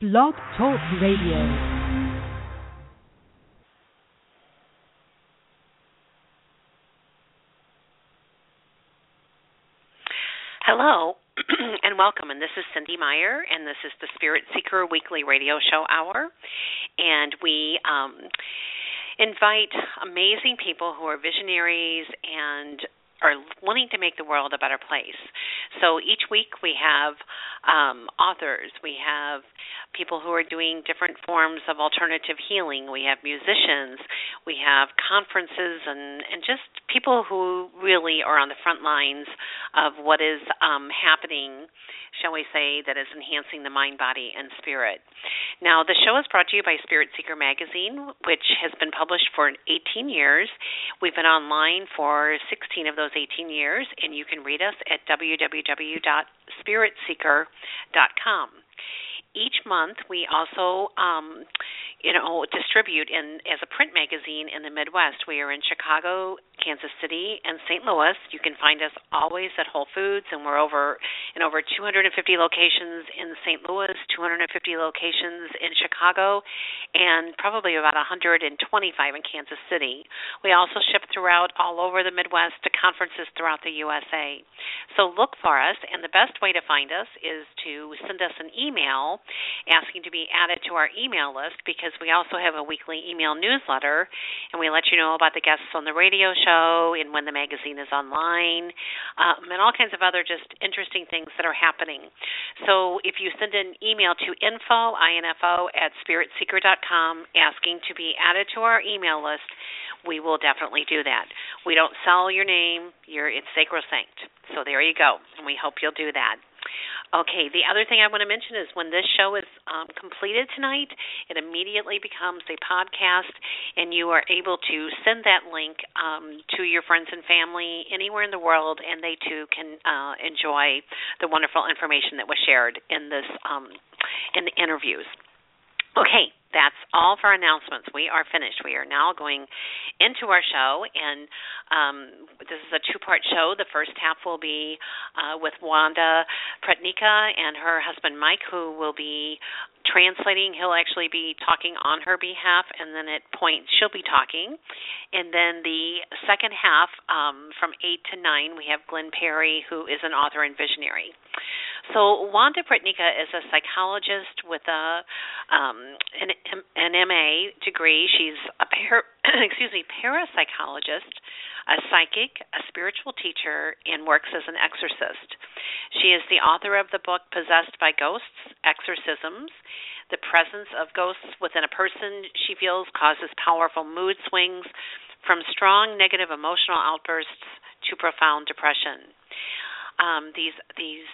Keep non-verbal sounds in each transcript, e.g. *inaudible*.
Blog Talk Radio. Hello *clears throat* and welcome. And this is Cindy Meyer, and this is the Spirit Seeker Weekly Radio Show Hour. And we um, invite amazing people who are visionaries and are wanting to make the world a better place. So each week we have um, authors, we have people who are doing different forms of alternative healing, we have musicians, we have conferences, and, and just people who really are on the front lines of what is um, happening shall we say, that is enhancing the mind, body, and spirit. Now, the show is brought to you by Spirit Seeker Magazine, which has been published for 18 years. We've been online for 16 of those 18 years, and you can read us at www.spiritseeker.com each month we also um, you know distribute in as a print magazine in the midwest. We are in chicago kansas city and st louis. You can find us always at whole foods and we're over in over 250 locations in st louis 250 locations in chicago and probably about 125 in kansas city. We also ship throughout all over the midwest to conferences throughout the usa so look for us and the best way to find us is to send us an email asking to be added to our email list because we also have a weekly email newsletter and we let you know about the guests on the radio show and when the magazine is online um, and all kinds of other just interesting things that are happening. So if you send an email to info, info at spiritseeker.com asking to be added to our email list, we will definitely do that. We don't sell your name, you're, it's sacrosanct. So there you go, and we hope you'll do that. Okay, the other thing I want to mention is when this show is um, completed tonight, it immediately becomes a podcast, and you are able to send that link um, to your friends and family anywhere in the world, and they too can uh, enjoy the wonderful information that was shared in this um, in the interviews. Okay, that's all for announcements. We are finished. We are now going into our show, and um, this is a two part show. The first half will be uh, with Wanda Pratnicka and her husband Mike, who will be translating. He'll actually be talking on her behalf, and then at points she'll be talking. And then the second half, um, from 8 to 9, we have Glenn Parry, who is an author and visionary. So Wanda Pratnicka is a psychologist with a um, an, an MA degree. She's a *coughs* excuse me parapsychologist, a psychic, a spiritual teacher, and works as an exorcist. She is the author of the book Possessed by Ghosts: Exorcisms. The presence of ghosts within a person she feels causes powerful mood swings, from strong negative emotional outbursts to profound depression. Um, these these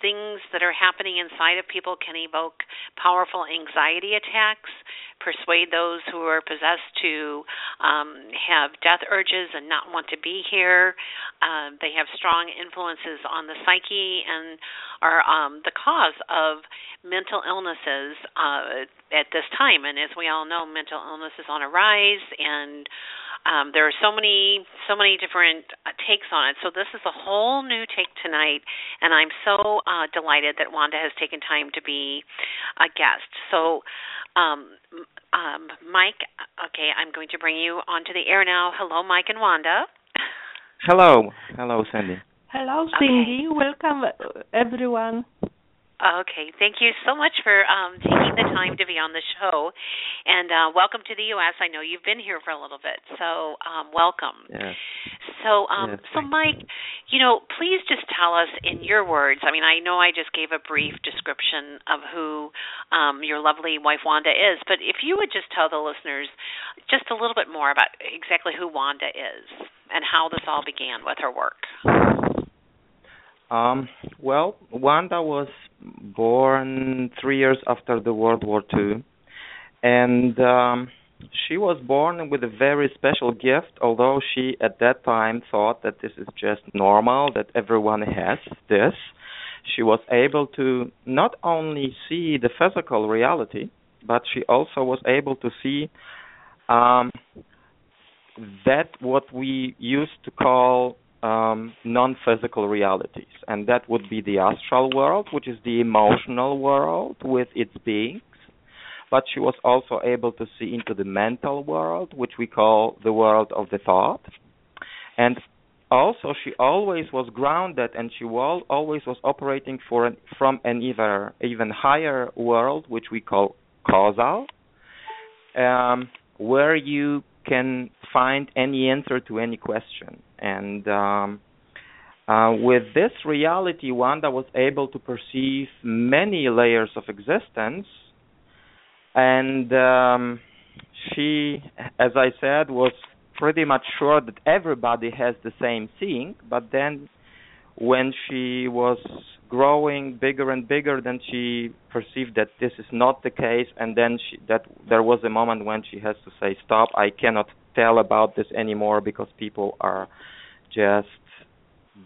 things that are happening inside of people can evoke powerful anxiety attacks, persuade those who are possessed to um, have death urges and not want to be here. Uh, they have strong influences on the psyche and are um, the cause of mental illnesses uh, at this time. And as we all know, mental illness is on a rise and um, there are so many so many different uh, takes on it. So this is a whole new take tonight, and I'm so uh, delighted that Wanda has taken time to be a guest. So, um, um, Mike, okay, I'm going to bring you onto the air now. Hello, Mike and Wanda. Hello, hello, Cindy. Hello, Cindy. Okay. Welcome, everyone. Okay, thank you so much for um, taking the time to be on the show, and uh, welcome to the U.S. I know you've been here for a little bit, so um, welcome. Yes. So, um, yes, so Mike, you know, please just tell us in your words. I mean, I know I just gave a brief description of who um, your lovely wife Wanda is, but if you would just tell the listeners just a little bit more about exactly who Wanda is and how this all began with her work. Um, well, Wanda was born three years after the World War II, and um, she was born with a very special gift. Although she at that time thought that this is just normal, that everyone has this, she was able to not only see the physical reality, but she also was able to see um, that what we used to call um, non-physical realities, and that would be the astral world, which is the emotional world with its beings. But she was also able to see into the mental world, which we call the world of the thought. And also, she always was grounded, and she always was operating an, from an even even higher world, which we call causal, um, where you can find any answer to any question. And um, uh, with this reality, Wanda was able to perceive many layers of existence, and um, she, as I said, was pretty much sure that everybody has the same seeing. But then, when she was growing bigger and bigger, then she perceived that this is not the case, and then she, that there was a moment when she has to say, "Stop! I cannot tell about this anymore because people are just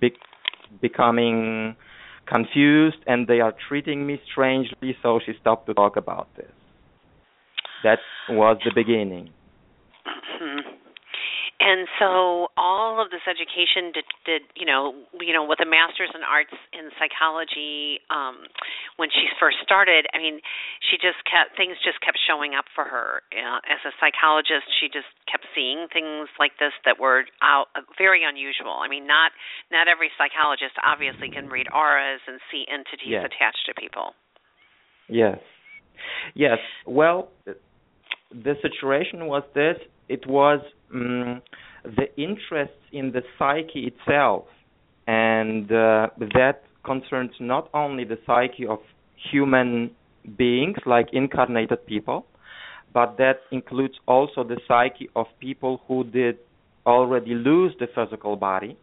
be- becoming confused and they are treating me strangely." So she stopped to talk about this. That was the beginning. *clears throat* And so all of this education did, did you know you know with a master's in arts in psychology um when she first started i mean she just kept things just kept showing up for her. Uh, as a psychologist she just kept seeing things like this that were out uh, very unusual. I mean not not every psychologist obviously can read auras and see entities yes. attached to people. Yes. Yes. Well the situation was this. It was um, the interest in the psyche itself, and uh, that concerns not only the psyche of human beings like incarnated people, but that includes also the psyche of people who did already lose the physical body,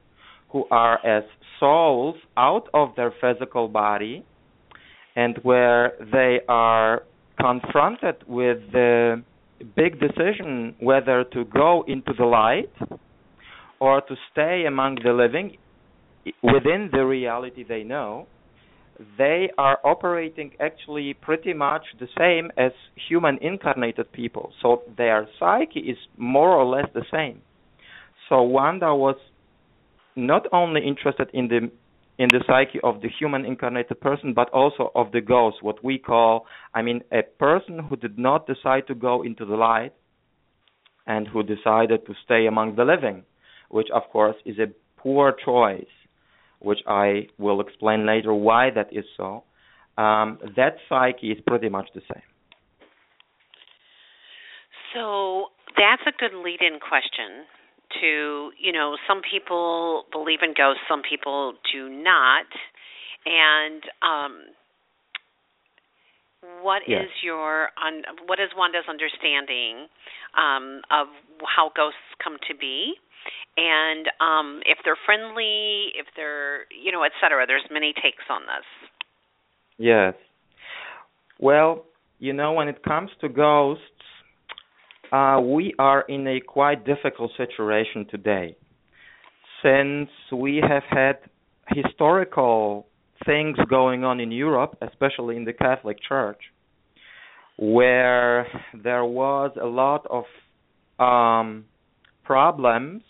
who are as souls out of their physical body, and where they are confronted with the big decision whether to go into the light or to stay among the living within the reality they know, they are operating actually pretty much the same as human incarnated people. So their psyche is more or less the same. So Wanda was not only interested in the in the psyche of the human incarnated person, but also of the ghost, what we call, I mean, a person who did not decide to go into the light and who decided to stay among the living, which of course is a poor choice, which I will explain later why that is so. Um, that psyche is pretty much the same. So that's a good lead in question to you know some people believe in ghosts some people do not. And um what yes. is your on what is Wanda's understanding um of how ghosts come to be? And um if they're friendly if they're you know et cetera there's many takes on this. Yes. Well you know when it comes to ghosts uh, we are in a quite difficult situation today. Since we have had historical things going on in Europe, especially in the Catholic Church, where there was a lot of um, problems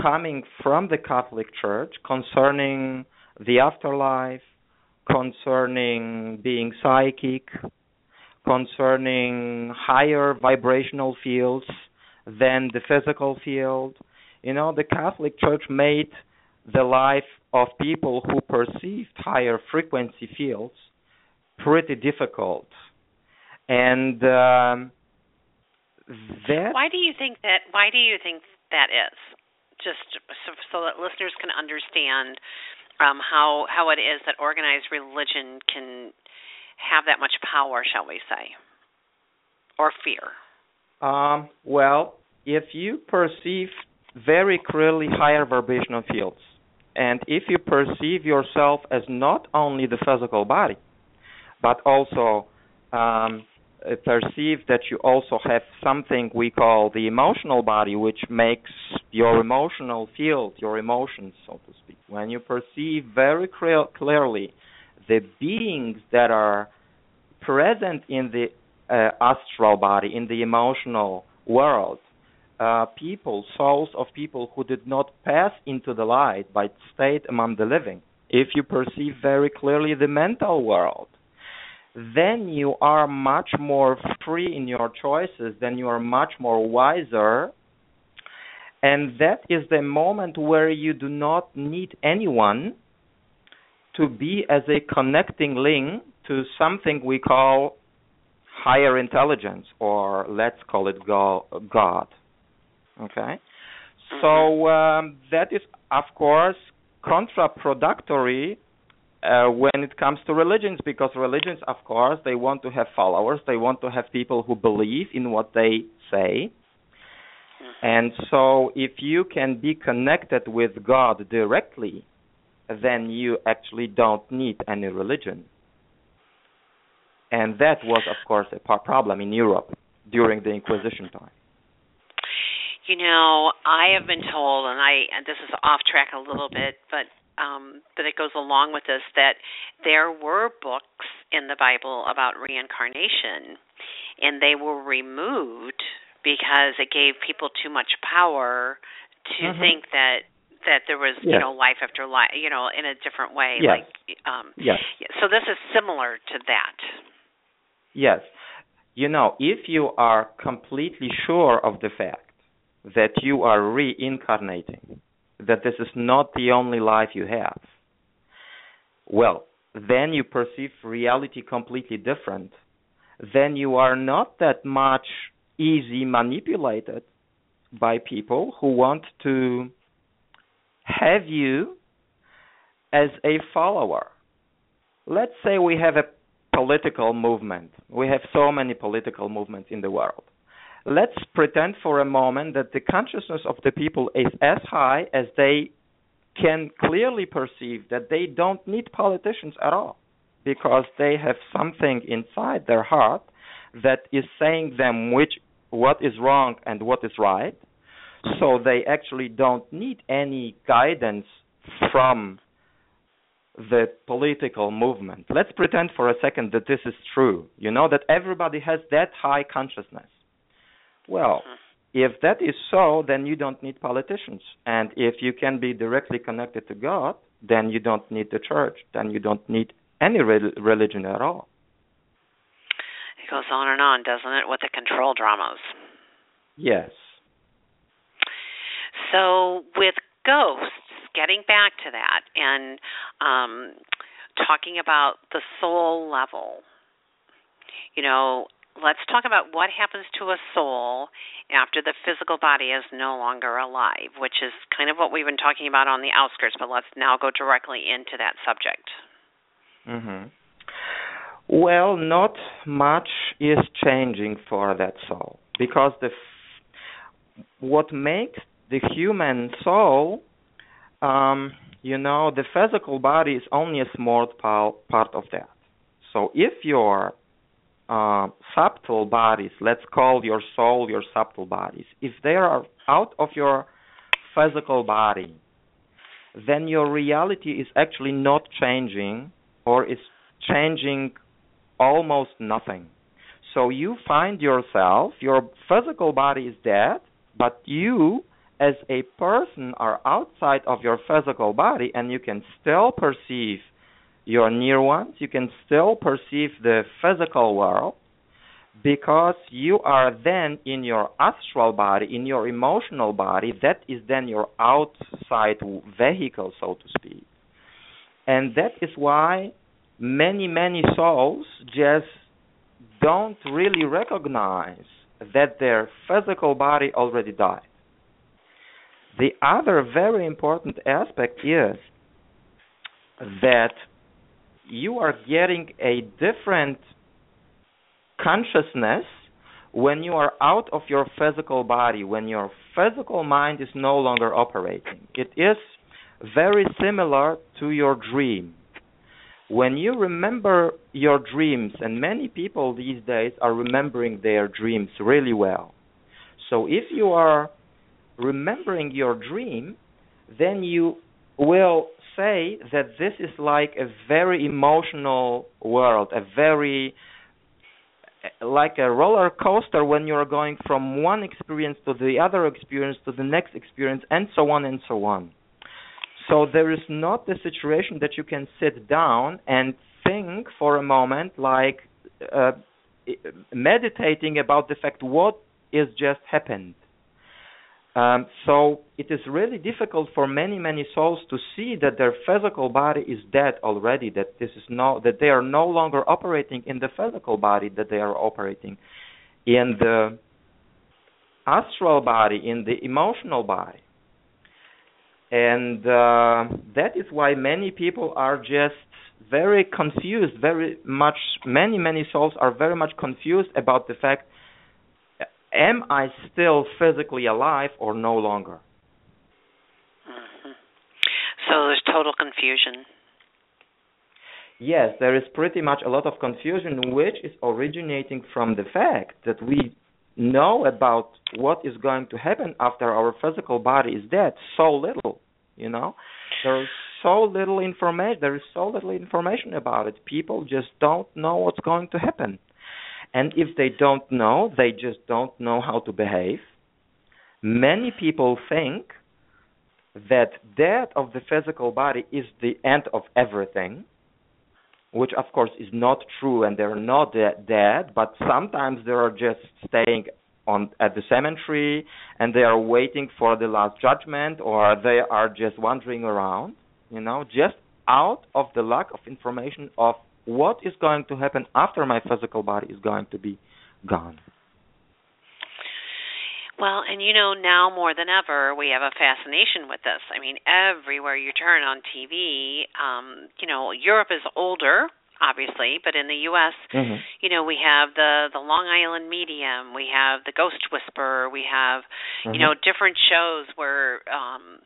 coming from the Catholic Church concerning the afterlife, concerning being psychic, concerning higher vibrational fields than the physical field. You know, the Catholic Church made the life of people who perceived higher frequency fields pretty difficult. And um, that Why do you think that why do you think that is? Just so, so that listeners can understand um, how how it is that organized religion can have that much power, shall we say, or fear? Um, well, if you perceive very clearly higher vibrational fields, and if you perceive yourself as not only the physical body, but also um, perceive that you also have something we call the emotional body, which makes your emotional field, your emotions, so to speak. When you perceive very clear, clearly the beings that are present in the uh, astral body, in the emotional world, uh, people, souls of people who did not pass into the light but stayed among the living, if you perceive very clearly the mental world, then you are much more free in your choices, then you are much more wiser. And that is the moment where you do not need anyone to be as a connecting link to something we call higher intelligence, or let's call it God. Okay? So Mm-hmm. um, that is, of course, contraproductory uh, when it comes to religions because religions of course they want to have followers they want to have people who believe in what they say and so if you can be connected with god directly then you actually don't need any religion and that was of course a problem in europe during the inquisition time You know, I have been told, and I and this is off track a little bit, but um, but it goes along with this that there were books in the Bible about reincarnation, and they were removed because it gave people too much power to Mhm. think that that there was Yes. you know life after life, you know, in a different way. Yes. Like, um, yes so this is similar to that. Yes. You know, if you are completely sure of the fact that you are reincarnating, that this is not the only life you have, well, then you perceive reality completely different. Then you are not that much easy manipulated by people who want to have you as a follower. Let's say we have a political movement. We have so many political movements in the world. Let's pretend for a moment that the consciousness of the people is as high as they can clearly perceive that they don't need politicians at all because they have something inside their heart that is saying them which what is wrong and what is right so they actually don't need any guidance from the political movement. Let's pretend for a second that this is true. You know, that everybody has that high consciousness. Well, mm-hmm. if that is so, then you don't need politicians. And if you can be directly connected to God, then you don't need the church. Then you don't need any re- religion at all. It goes on and on, doesn't it, with the control dramas. Yes. So with ghosts, getting back to that and um, talking about the soul level, you know, let's talk about what happens to a soul after the physical body is no longer alive, which is kind of what we've been talking about on the outskirts, but let's now go directly into that subject. hmm Well, not much is changing for that soul because the f- what makes the human soul, um, you know, the physical body is only a small part of that. So if your uh, subtle bodies, let's call your soul your subtle bodies, if they are out of your physical body, then your reality is actually not changing or is changing almost nothing. So you find yourself, your physical body is dead, but you as a person are outside of your physical body and you can still perceive your near ones, you can still perceive the physical world because you are then in your astral body, in your emotional body, that is then your outside vehicle, so to speak. And that is why many, many souls just don't really recognize that their physical body already died. The other very important aspect is that you are getting a different consciousness when you are out of your physical body, when your physical mind is no longer operating. It is very similar to your dream. When you remember your dreams, and many people these days are remembering their dreams really well. So if you are remembering your dream, then you will say that this is like a very emotional world, a very like a roller coaster when you're going from one experience to the other experience to the next experience and so on and so on. So there is not the situation that you can sit down and think for a moment like uh, meditating about the fact what is just happened um, so it is really difficult for many many souls to see that their physical body is dead already. That this is no that they are no longer operating in the physical body. That they are operating in the astral body, in the emotional body, and uh, that is why many people are just very confused. Very much, many many souls are very much confused about the fact am I still physically alive or no longer? Mm-hmm. So there's total confusion. Yes, there is pretty much a lot of confusion, which is originating from the fact that we know about what is going to happen after our physical body is dead so little. You know, there is so little information. There is so little information about it. People just don't know what's going to happen. And if they don't know, they just don't know how to behave. Many people think that death of the physical body is the end of everything, which of course is not true, and they're not de- dead, but sometimes they are just staying on at the cemetery and they are waiting for the last judgment, or they are just wandering around, you know, just out of the lack of information of what is going to happen after my physical body is going to be gone. Well, and you know, now more than ever, we have a fascination with this. I mean, everywhere you turn on TV, um, you know, Europe is older, obviously, but in the U.S., mm-hmm. you know, we have the the Long Island Medium, we have the Ghost Whisperer, we have, mm-hmm. you know, different shows where, um,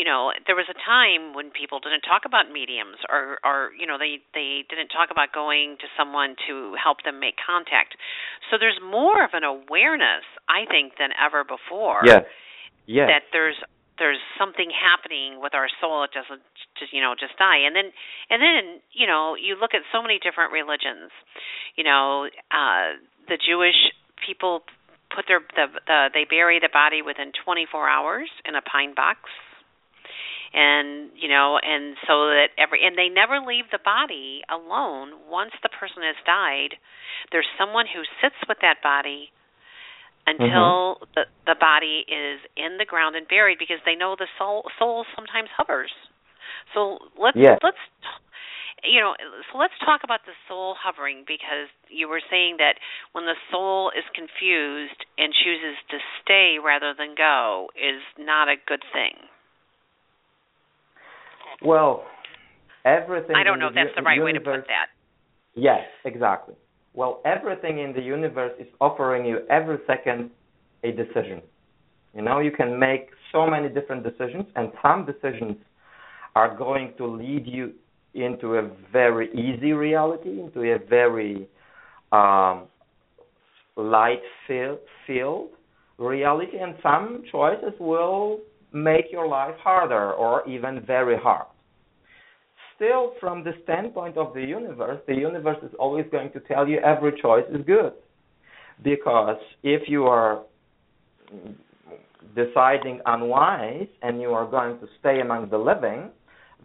you know there was a time when people didn't talk about mediums or or you know they they didn't talk about going to someone to help them make contact. So there's more of an awareness i think than ever before yeah yeah that there's there's something happening with our soul it doesn't just you know just die. And then and then you know you look at so many different religions. You know uh the jewish people put their the, the they bury the body within 24 hours in a pine box and you know and so that every and they never leave the body alone once the person has died there's someone who sits with that body until mm-hmm. the the body is in the ground and buried because they know the soul soul sometimes hovers so let's yes. let's you know so let's talk about the soul hovering because you were saying that when the soul is confused and chooses to stay rather than go is not a good thing well, everything. I don't know if that's the right universe, way to put that. Yes, exactly. Well, everything in the universe is offering you every second a decision. You know, you can make so many different decisions, and some decisions are going to lead you into a very easy reality, into a very um, light field reality, and some choices will make your life harder or even very hard. Still, from the standpoint of the universe, the universe is always going to tell you every choice is good. Because if you are deciding unwise and you are going to stay among the living,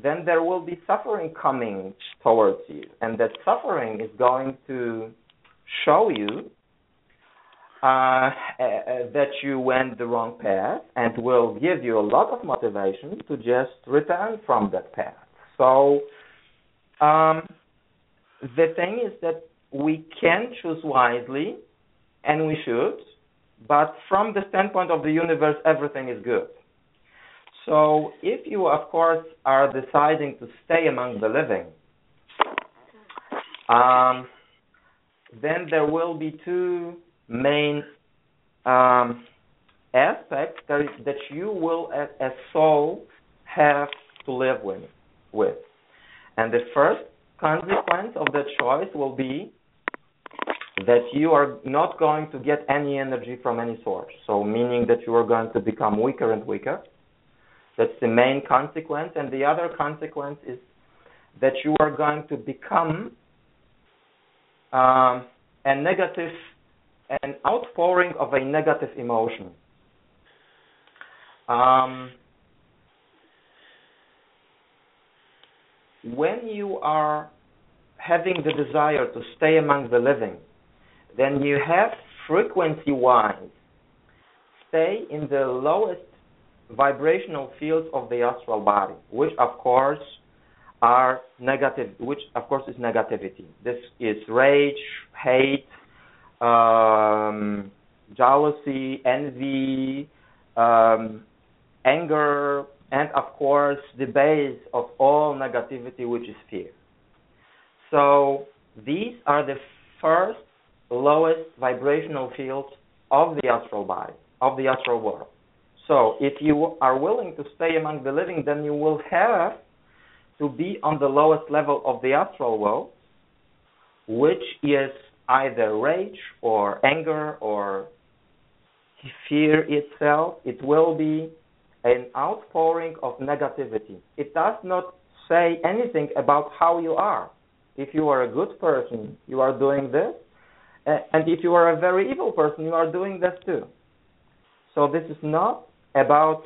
then there will be suffering coming towards you. And that suffering is going to show you uh, uh, that you went the wrong path and will give you a lot of motivation to just return from that path. So um, the thing is that we can choose wisely, and we should, but from the standpoint of the universe, everything is good. So if you, of course, are deciding to stay among the living, um, then there will be two main um, aspects that, that you will, as a soul, have to live with. With. And the first consequence of that choice will be that you are not going to get any energy from any source. So, meaning that you are going to become weaker and weaker. That's the main consequence. And the other consequence is that you are going to become um, a negative, an outpouring of a negative emotion. Um, when you are having the desire to stay among the living, then you have frequency wise stay in the lowest vibrational fields of the astral body, which of course are negative, which of course is negativity. This is rage, hate, um, jealousy, envy, um, anger, and of course the base of all negativity, which is fear. So these are the first lowest vibrational fields of the astral body, of the astral world. So if you are willing to stay among the living, then you will have to be on the lowest level of the astral world, which is either rage or anger or fear itself. It will be an outpouring of negativity. It does not say anything about how you are. If you are a good person, you are doing this. And if you are a very evil person, you are doing this too. So this is not about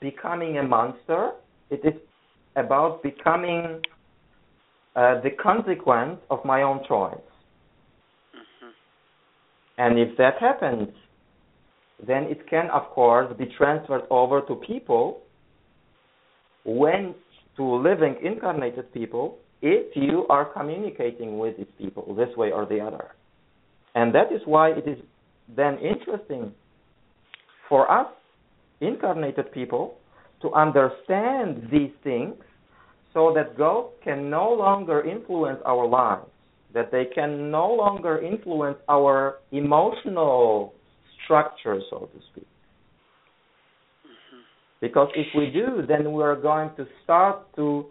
becoming a monster. It is about becoming uh, the consequence of my own choice. Mm-hmm. And if that happens, then it can, of course, be transferred over to people when to living incarnated people if you are communicating with these people this way or the other. And that is why it is then interesting for us incarnated people to understand these things so that ghosts can no longer influence our lives, that they can no longer influence our emotional structure, so to speak. Mm-hmm. Because if we do, then we are going to start to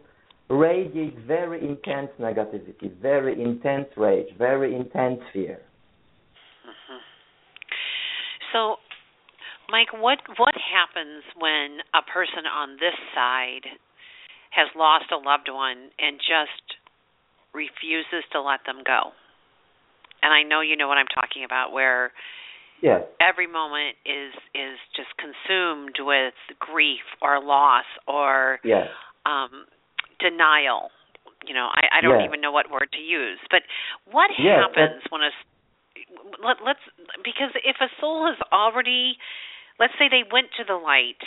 radiate very intense negativity, very intense rage, very intense fear. Mm-hmm. So, Mike, what what happens when a person on this side has lost a loved one and just refuses to let them go? And I know you know what I'm talking about, where yes. every moment is is just consumed with grief or loss or yes. um, denial. You know, I, I don't even know what word to use. But what happens when a let, let's because if a soul has already, let's say they went to the light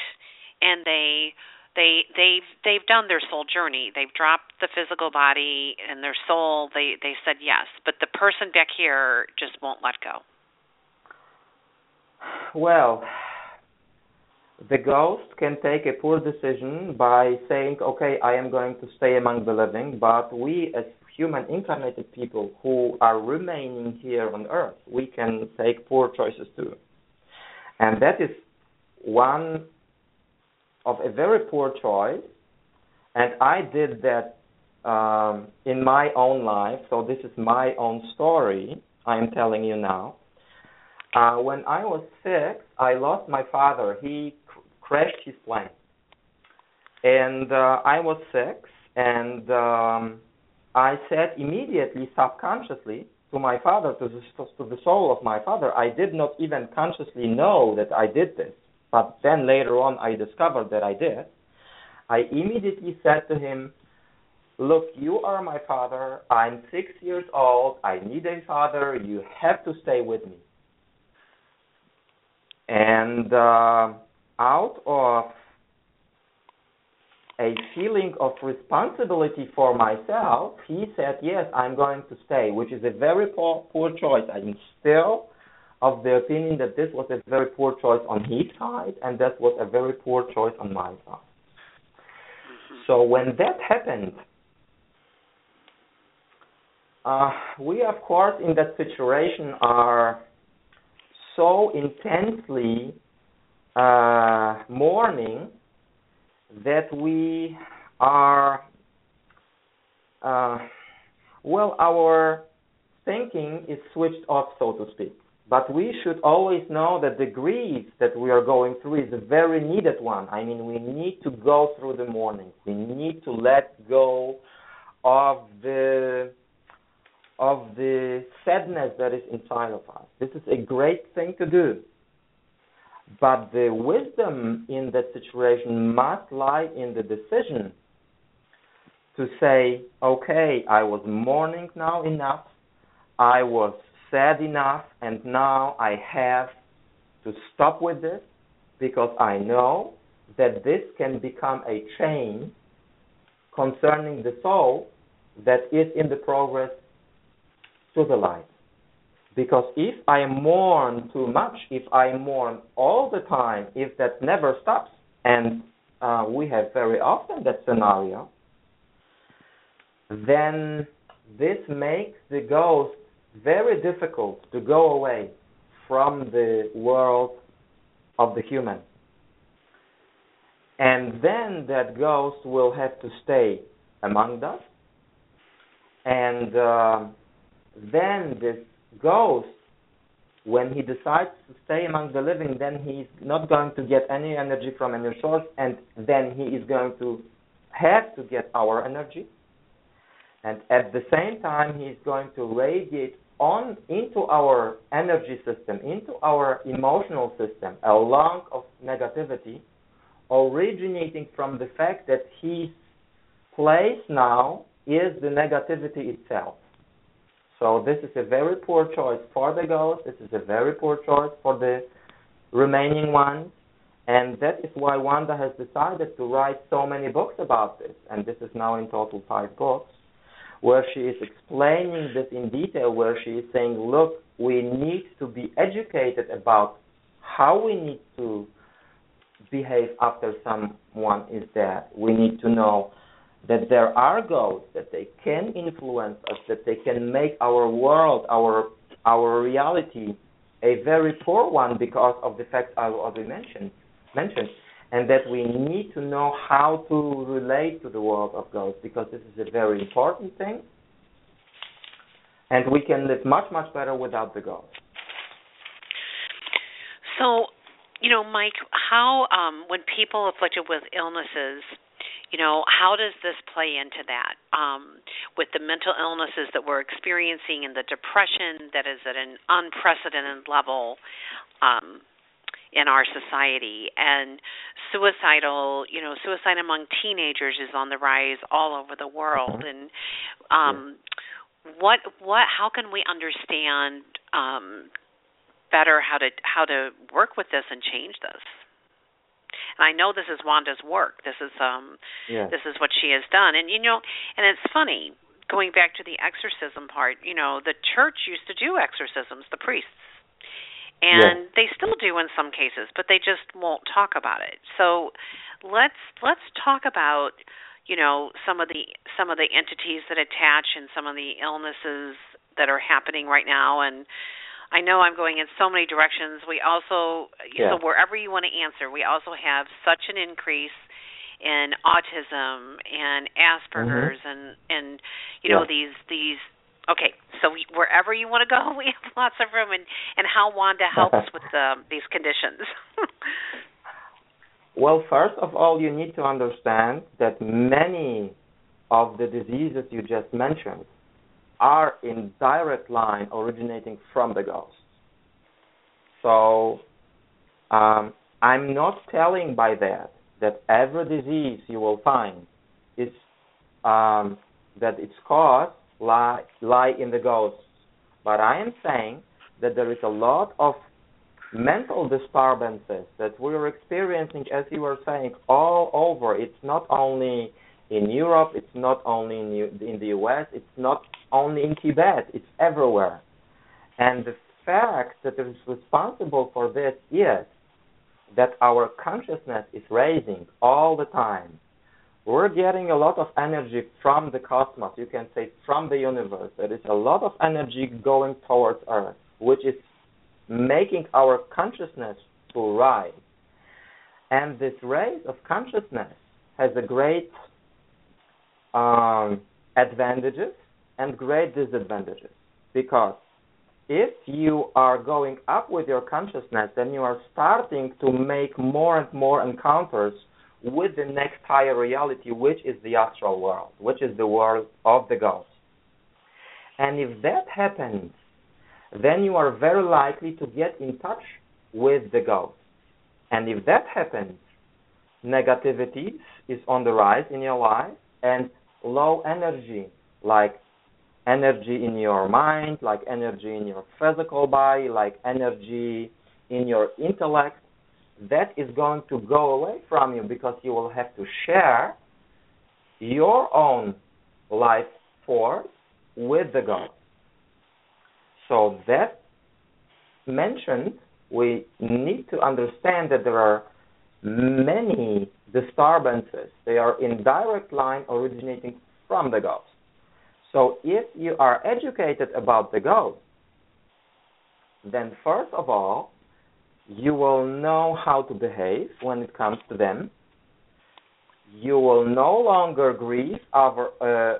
and they they they've they've done their soul journey they've dropped the physical body and their soul they they said yes but the person back here just won't let go well the ghost can take a poor decision by saying, okay, I am going to stay among the living, but we as human incarnated people who are remaining here on earth, we can take poor choices too. And that is one of a very poor choice. And I did that um, in my own life, so this is my own story I am telling you now. Uh, when I was six, I lost my father. He crashed his plane. And uh, I was six, and um, I said immediately, subconsciously, to my father, to the, to the soul of my father, I did not even consciously know that I did this. But then later on, I discovered that I did. I immediately said to him, Look, you are my father. I'm six years old. I need a father. You have to stay with me. And uh, out of a feeling of responsibility for myself, he said, Yes, I'm going to stay, which is a very poor, poor choice. I'm still of the opinion that this was a very poor choice on his side, and that was a very poor choice on my side. So when that happened, uh, we, of course, in that situation are so intensely uh, mourning that we are, uh, well, our thinking is switched off, so to speak. But we should always know that the grief that we are going through is a very needed one. I mean, we need to go through the mourning. We need to let go of the of the sadness that is inside of us. This is a great thing to do. But the wisdom in that situation must lie in the decision to say, okay, I was mourning now enough, I was sad enough, and now I have to stop with this because I know that this can become a chain concerning the soul that is in the progress to the light. Because if I mourn too much, if I mourn all the time, if that never stops, and uh, we have very often that scenario, then this makes the ghost very difficult to go away from the world of the human. And then that ghost will have to stay among us. And uh, then this ghost, when he decides to stay among the living, then he's not going to get any energy from any source, and then he is going to have to get our energy. And at the same time, he's going to radiate on into our energy system, into our emotional system, a lung of negativity, originating from the fact that his place now is the negativity itself. So this is a very poor choice for the ghost. This is a very poor choice for the remaining ones. And that is why Wanda has decided to write so many books about this. And this is now in total five books, where she is explaining this in detail, where she is saying, look, we need to be educated about how we need to behave after someone is dead. We need to know that there are ghosts, that they can influence us, that they can make our world, our our reality, a very poor one because of the fact I already mentioned, mentioned, and that we need to know how to relate to the world of ghosts because this is a very important thing, and we can live much much better without the ghosts. So, you know, Mike, how um, when people afflicted with illnesses you know how does this play into that? Um, with the mental illnesses that we're experiencing and the depression that is at an unprecedented level um, in our society. And suicidal you know suicide among teenagers is on the rise all over the world. Mm-hmm. and um, what what how can we understand um, better how to how to work with this and change this and I know this is Wanda's work. This is um yeah. this is what she has done. And you know, and it's funny going back to the exorcism part. You know, the church used to do exorcisms, the priests, and yeah. they still do in some cases, but they just won't talk about it. So let's let's talk about you know some of the some of the entities that attach and some of the illnesses that are happening right now and I know I'm going in so many directions. We also, yeah. so wherever you want to answer, we also have such an increase in autism and Asperger's mm-hmm. and and you know yeah. these these. Okay, so we, wherever you want to go, *laughs* we have lots of room, and and how Wanda helps *laughs* with the, these conditions. *laughs* well, first of all, you need to understand that many of the diseases you just mentioned are in direct line originating from the ghosts. So um, I'm not telling by that that every disease you will find is um, that its cause lie lie in the ghosts, but I am saying that there is a lot of mental disturbances that we're experiencing, as you were saying, all over. It's not only in Europe, it's not only in, in the US, it's not only in Tibet, it's everywhere. And the fact that is responsible for this is that our consciousness is raising all the time. We're getting a lot of energy from the cosmos, you can say from the universe. There is a lot of energy going towards Earth, which is making our consciousness to rise. And this raise of consciousness has a great um, advantages and great disadvantages. Because if you are going up with your consciousness, then you are starting to make more and more encounters with the next higher reality, which is the astral world, which is the world of the gods. And if that happens, then you are very likely to get in touch with the gods. And if that happens, negativity is on the rise in your life and low energy, like energy in your mind, like energy in your physical body, like energy in your intellect, that is going to go away from you because you will have to share your own life force with the God. So that mentioned, we need to understand that there are many disturbances. They are in direct line originating from the ghost. So if you are educated about the ghost, then first of all, you will know how to behave when it comes to them. You will no longer grieve over, uh,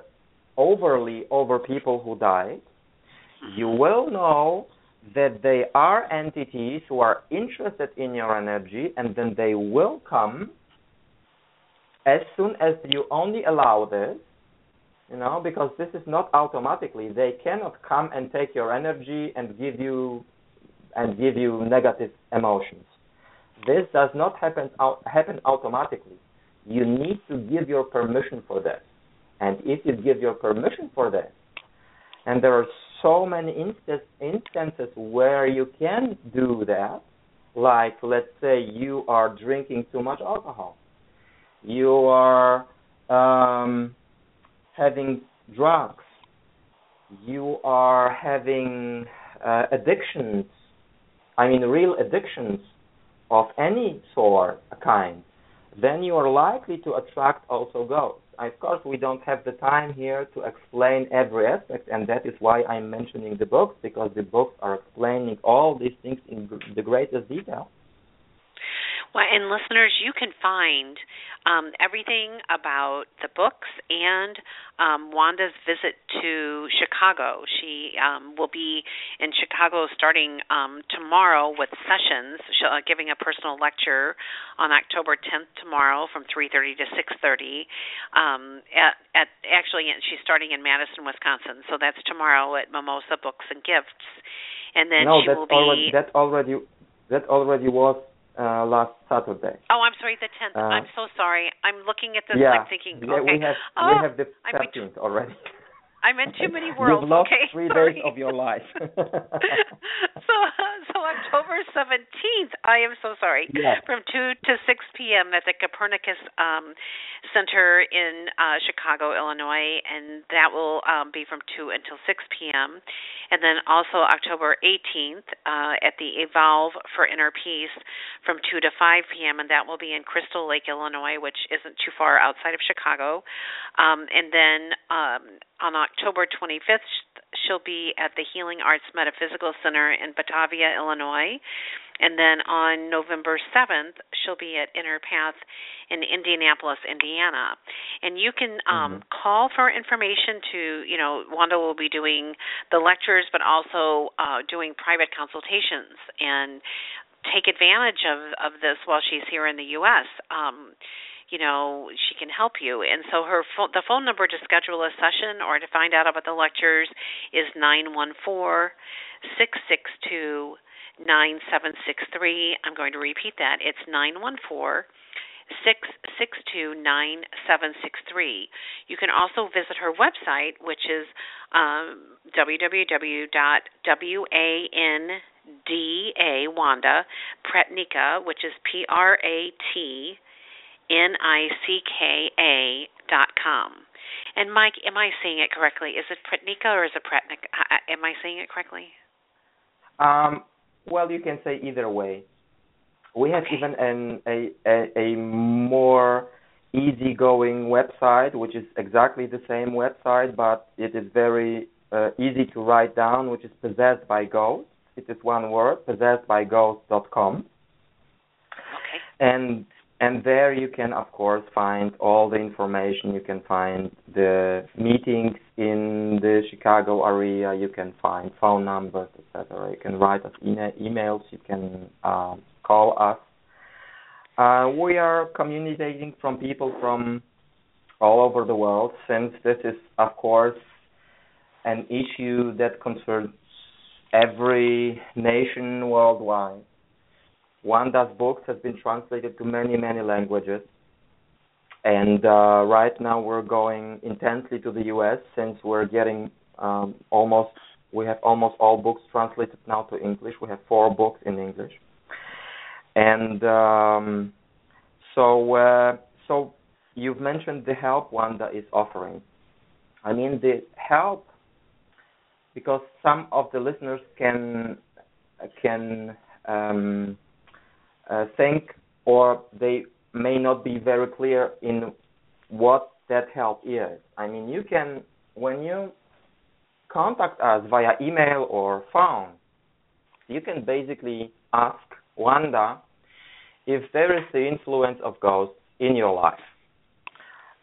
overly over people who died. You will know that they are entities who are interested in your energy and then they will come as soon as you only allow this you know because this is not automatically they cannot come and take your energy and give you and give you negative emotions. This does not happen happen automatically. You need to give your permission for this and if you give your permission for this and there are so many inst- instances where you can do that. Like, let's say you are drinking too much alcohol, you are um, having drugs, you are having uh, addictions. I mean, real addictions of any sort, a kind. Then you are likely to attract also ghosts of course, we don't have the time here to explain every aspect, and that is why I'm mentioning the books, because the books are explaining all these things in the greatest detail. Well, and listeners, you can find um, everything about the books and um, Wanda's visit to Chicago. She um, will be in Chicago starting um, tomorrow with sessions, uh, giving a personal lecture on October 10th tomorrow from 3:30 to 6:30. Um, at, at actually, she's starting in Madison, Wisconsin, so that's tomorrow at Mimosa Books and Gifts, and then no, she will already, be. That already that already was uh, last Saturday. Oh, I'm sorry, the 10th. Uh, I'm so sorry. I'm looking at this yeah, I'm thinking, yeah, okay. we have oh, we have the 13th already. *laughs* I'm in too many *laughs* worlds. You've lost okay, three sorry. days of your life. *laughs* *laughs* so, so October 17th. I am so sorry. Yes. From 2 to 6 p.m. at the Copernicus um, Center in uh, Chicago, Illinois, and that will um, be from 2 until 6 p.m. And then also October 18th uh, at the Evolve for Inner Peace from 2 to 5 p.m. and that will be in Crystal Lake, Illinois, which isn't too far outside of Chicago. Um, and then um, on October 25th, she'll be at the Healing Arts Metaphysical Center in Batavia, Illinois. And then on November 7th, she'll be at Inner Path in Indianapolis, Indiana. And you can um, mm-hmm. call for information to, you know, Wanda will be doing the lectures, but also uh, doing private consultations and take advantage of, of this while she's here in the U.S. Um, you know she can help you. And so her phone, the phone number to schedule a session or to find out about the lectures is nine one four six six two nine seven six three. I'm going to repeat that. It's nine one four six six two nine seven six three. You can also visit her website, which is um, www.wanda Wanda Pratnicka, which is P R A T N I C K A dot com. And Mike, am I saying it correctly? Is it Pratnika or is it Pratnik? Am I saying it correctly? Um, well, you can say either way. We have okay. even an, a, a, a more easygoing website, which is exactly the same website, but it is very uh, easy to write down, which is Possessed by Ghosts. It is one word, possessedbyghosts.com. Okay. And and there you can, of course, find all the information. You can find the meetings in the Chicago area. You can find phone numbers, etc. You can write us e- emails. You can um, call us. Uh, we are communicating from people from all over the world, since this is, of course, an issue that concerns every nation worldwide. Wanda's books has been translated to many, many languages. And uh, right now we're going intensely to the U.S. since we're getting um, almost, we have almost all books translated now to English. We have four books in English. And um, so, uh, so you've mentioned the help Wanda is offering. I mean, the help because some of the listeners can can um, uh, think or they may not be very clear in what that help is. I mean, you can when you contact us via email or phone, you can basically ask Wanda if there is the influence of ghosts in your life.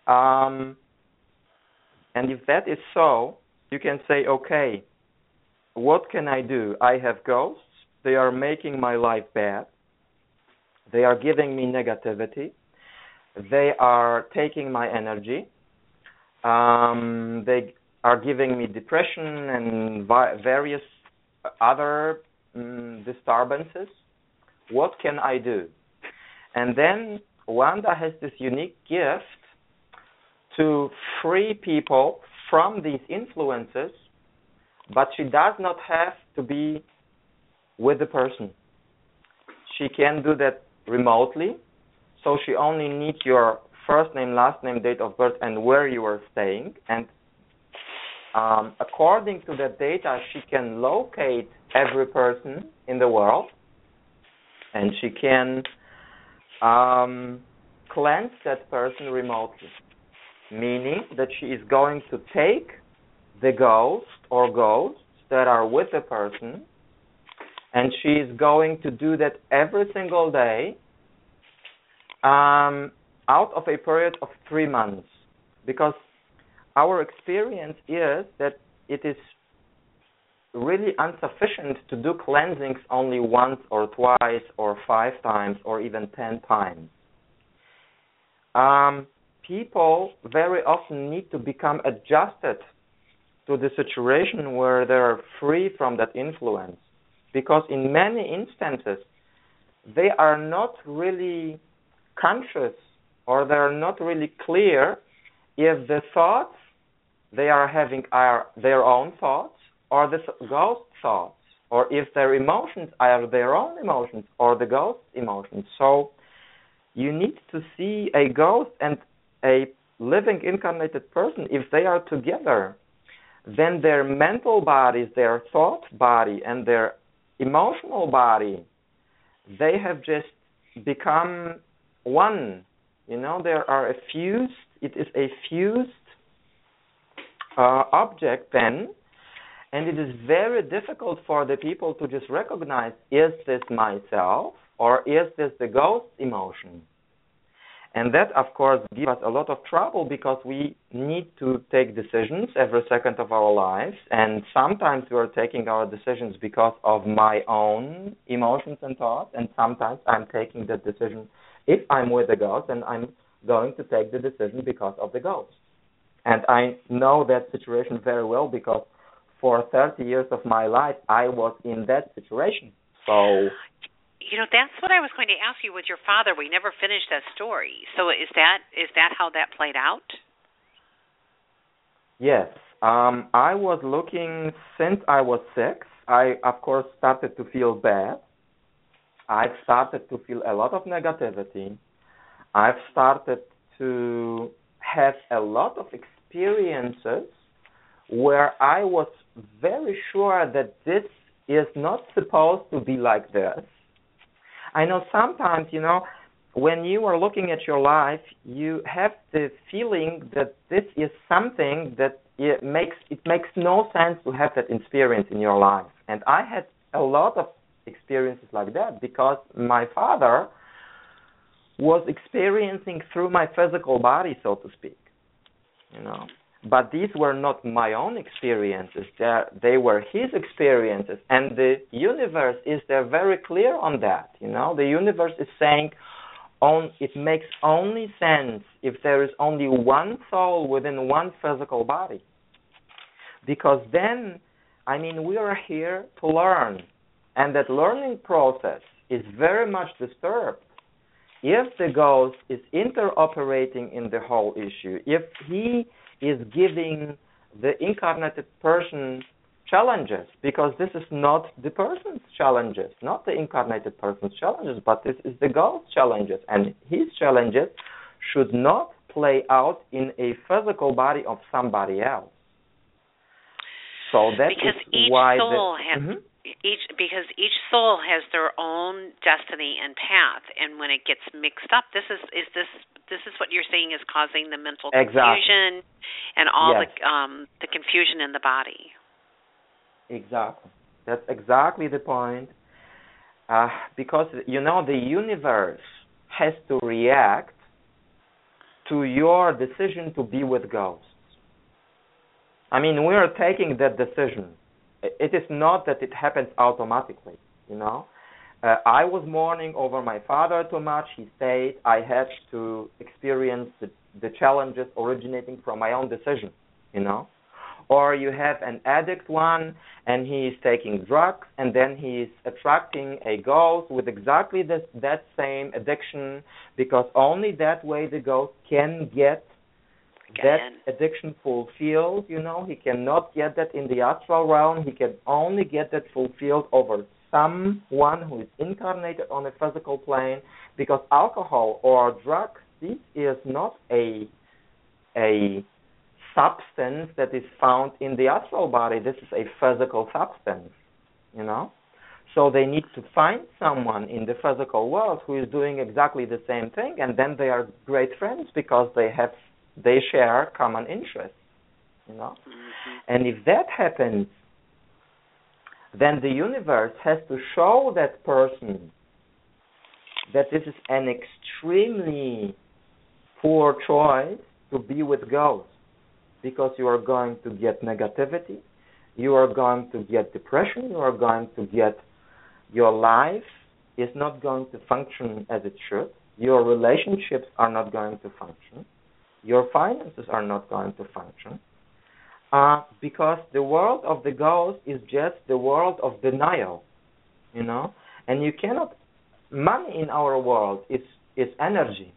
Um, and if that is so, you can say, okay, what can I do? I have ghosts. They are making my life bad. They are giving me negativity. They are taking my energy. Um, they are giving me depression and vi- various other um, disturbances. What can I do? And then Wanda has this unique gift to free people from these influences, but she does not have to be with the person. She can do that remotely, so she only needs your first name, last name, date of birth, and where you are staying. And um, according to that data, she can locate every person in the world, and she can um, cleanse that person remotely. Meaning that she is going to take the ghost or ghosts that are with the person. And she is going to do that every single day um, out of a period of three months because our experience is that it is really insufficient to do cleansings only once or twice or five times or even ten times. Um, people very often need to become adjusted to the situation where they are free from that influence. Because in many instances, they are not really conscious or they are not really clear if the thoughts they are having are their own thoughts or the ghost thoughts, or if their emotions are their own emotions or the ghost emotions. So you need to see a ghost and a living incarnated person, if they are together, then their mental bodies, their thought body, and their emotional body, they have just become one. You know, there are a fused, it is a fused uh, object then, and it is very difficult for the people to just recognize is this myself or is this the ghost emotion? And that, of course, gives us a lot of trouble because we need to take decisions every second of our lives. And sometimes we are taking our decisions because of my own emotions and thoughts. And sometimes I'm taking the decision, if I'm with the ghost, and I'm going to take the decision because of the ghost. And I know that situation very well because for 30 years of my life, I was in that situation. So you know, that's what I was going to ask you with your father. We never finished that story. So is that is that how that played out? Yes. Um, I was looking since I was six. I of course started to feel bad. I've started to feel a lot of negativity. I've started to have a lot of experiences where I was very sure that this is not supposed to be like this I know sometimes, you know, when you are looking at your life, you have the feeling that this is something that it makes it makes no sense to have that experience in your life. And I had a lot of experiences like that because my father was experiencing through my physical body, so to speak. You know, but these were not my own experiences. They're, they were his experiences. And the universe is there very clear on that you know. The universe is saying on it makes only sense if there is only one soul within one physical body. Because then, I mean, we are here to learn, and that learning process is very much disturbed if the ghost is interoperating in the whole issue, if he is giving the incarnated person challenges, because this is not the person's challenges, not the incarnated person's challenges, but this is the ghost's challenges, and his challenges should not play out in a physical body of somebody else. So that because is each why soul the, has Mhm. Each because each soul has their own destiny and path and when it gets mixed up this is is this this is what you're saying is causing the mental Exactly. confusion and all Yes. the um the confusion in the body Exactly. That's exactly the point. Uh, because you know the universe has to react to your decision to be with ghosts. I mean, we are taking that decision. It is not that it happens automatically. You know, uh, I was mourning over my father too much. He said I had to experience the, the challenges originating from my own decision. You know, or you have an addict one and he is taking drugs and then he is attracting a ghost with exactly this, that same addiction because only that way the ghost can Get that addiction fulfilled you know he cannot get that in the astral realm he can only get that fulfilled over someone who is incarnated on a physical plane because alcohol or drugs this is not a a substance that is found in the astral body. This is a physical substance, you know. So they need to find someone in the physical world who is doing exactly the same thing, and then they are great friends because they have they share common interests, you know. Mhm. And if that happens, then the universe has to show that person that this is an extremely poor choice to be with ghosts because you are going to get negativity, you are going to get depression, you are going to get your life is not going to function as it should, your relationships are not going to function, your finances are not going to function. Uh, because the world of the ghost is just the world of denial, you know, and you cannot. Money in our world is is energy,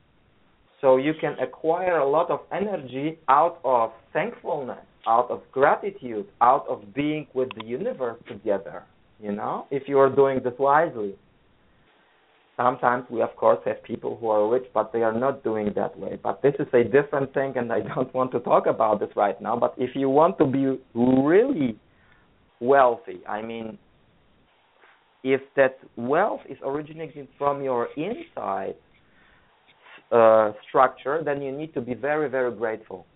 so you can acquire a lot of energy out of thankfulness, out of gratitude, out of being with the universe together. You know, if you are doing this wisely. Sometimes we, of course, have people who are rich, but they are not doing that way. But this is a different thing, and I don't want to talk about this right now. But if you want to be really wealthy, I mean, if that wealth is originating from your inside uh, structure, then you need to be very, very grateful.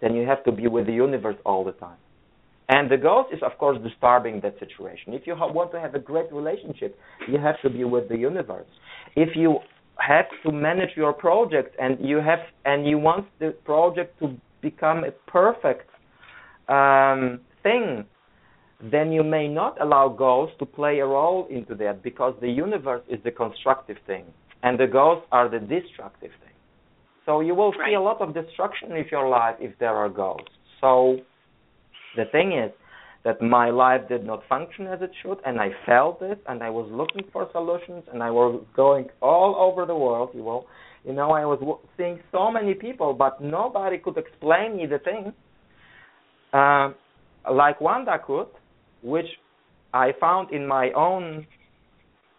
Then you have to be with the universe all the time. And the ghost is, of course, disturbing that situation. If you ha- want to have a great relationship, you have to be with the universe. If you have to manage your project and you have and you want the project to become a perfect um, thing, then you may not allow ghosts to play a role into that because the universe is the constructive thing and the ghosts are the destructive thing. So you will see a lot of destruction in your life if there are ghosts. So the thing is that my life did not function as it should, and I felt it, and I was looking for solutions, and I was going all over the world. You know, you know, I was seeing so many people, but nobody could explain me the thing. Uh, like Wanda could, which I found in my own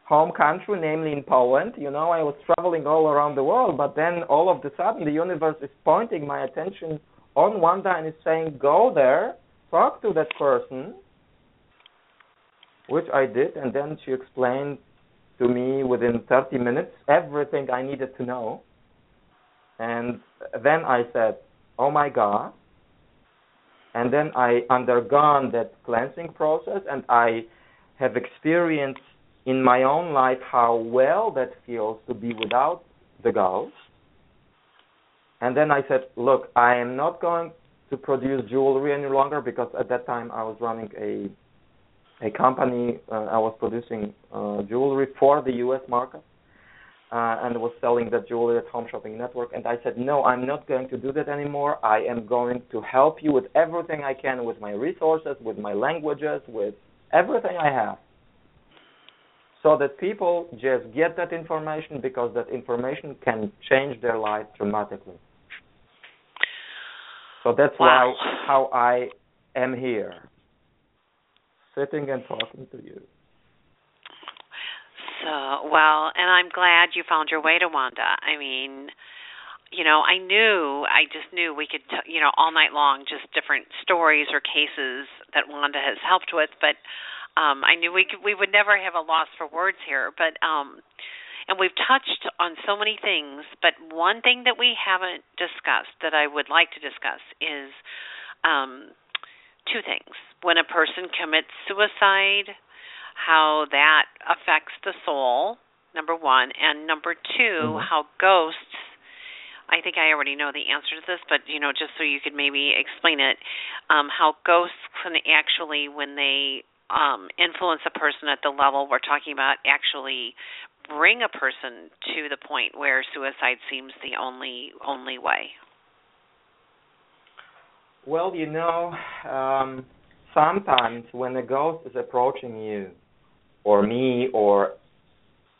home country, namely in Poland. You know, I was traveling all around the world, but then all of a sudden the universe is pointing my attention on Wanda and is saying, "Go there." Talk to that person, which I did, and then she explained to me within 30 minutes everything I needed to know. And then I said, "Oh my God!" And then I undergone that cleansing process, and I have experienced in my own life how well that feels to be without the ghost. And then I said, "Look, I am not going to produce jewelry any longer because at that time I was running a a company. Uh, I was producing uh, jewelry for the U.S. market. uh, and was selling that jewelry at Home Shopping Network. And I said, no, I'm not going to do that anymore. I am going to help you with everything I can, with my resources, with my languages, with everything I have. So that people just get that information because that information can change their life dramatically. So that's wow. why how I am here, sitting and talking to you. So, well, and I'm glad you found your way to Wanda. I mean, you know, I knew, I just knew we could, t- you know, all night long, just different stories or cases that Wanda has helped with. But um, I knew we could, we would never have a loss for words here. But um, and we've touched on so many things. But one thing that we haven't discussed that I would like to discuss is um, two things: when a person commits suicide how that affects the soul, number one, and number 2 mm-hmm. how ghosts. I think I already know the answer to this, but you know, just so you could maybe explain it, um, how ghosts can actually, when they um, influence a person at the level we're talking about, actually bring a person to the point where suicide seems the only only way. Well, you know, um, sometimes when a ghost is approaching you, or me or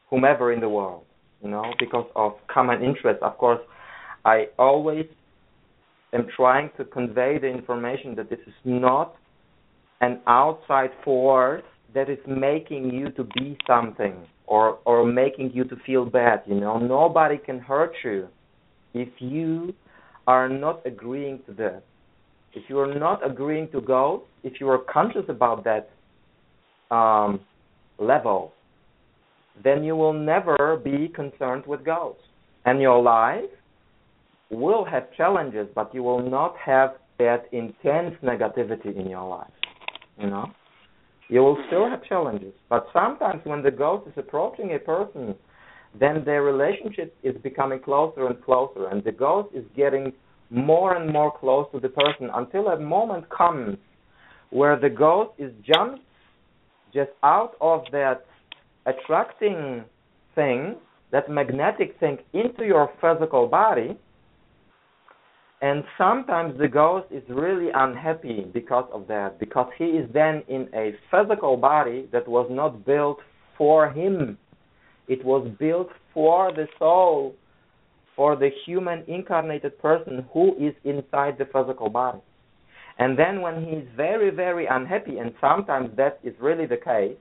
whomever in the world, you know, because of common interest. Of course, I always am trying to convey the information that this is not an outside force that is making you to be something or or making you to feel bad, you know. Nobody can hurt you if you are not agreeing to that. If you are not agreeing to go, if you are conscious about that um, level, then you will never be concerned with goals And your life will have challenges, but you will not have that intense negativity in your life. You know? You will still have challenges. But sometimes when the ghost is approaching a person, then their relationship is becoming closer and closer, and the ghost is getting more and more close to the person until a moment comes where the ghost is jumps just out of that attracting thing, that magnetic thing, into your physical body. And sometimes the ghost is really unhappy because of that, because he is then in a physical body that was not built for him. It was built for the soul, for the human incarnated person who is inside the physical body. And then when he is very, very unhappy, and sometimes that is really the case,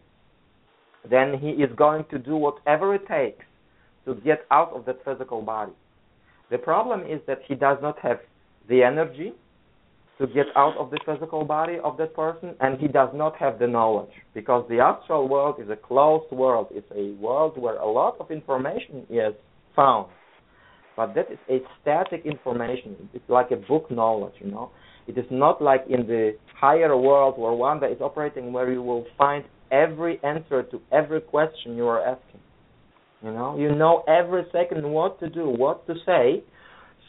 then he is going to do whatever it takes to get out of that physical body. The problem is that he does not have the energy to get out of the physical body of that person, and he does not have the knowledge because the astral world is a closed world. It's a world where a lot of information is found, but that is a static information. It's like a book knowledge, you know. It is not like in the higher world where Wanda is operating, where you will find every answer to every question you are asking. You know, you know every second what to do, what to say,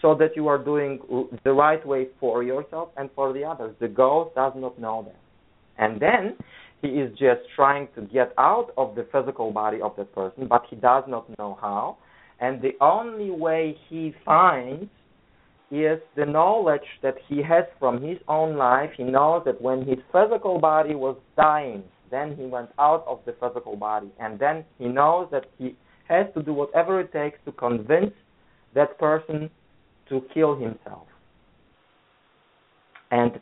so that you are doing the right way for yourself and for the others. The ghost does not know that, and then he is just trying to get out of the physical body of that person, but he does not know how. And the only way he finds is the knowledge that he has from his own life. He knows that when his physical body was dying, then he went out of the physical body. And then he knows that he has to do whatever it takes to convince that person to kill himself. And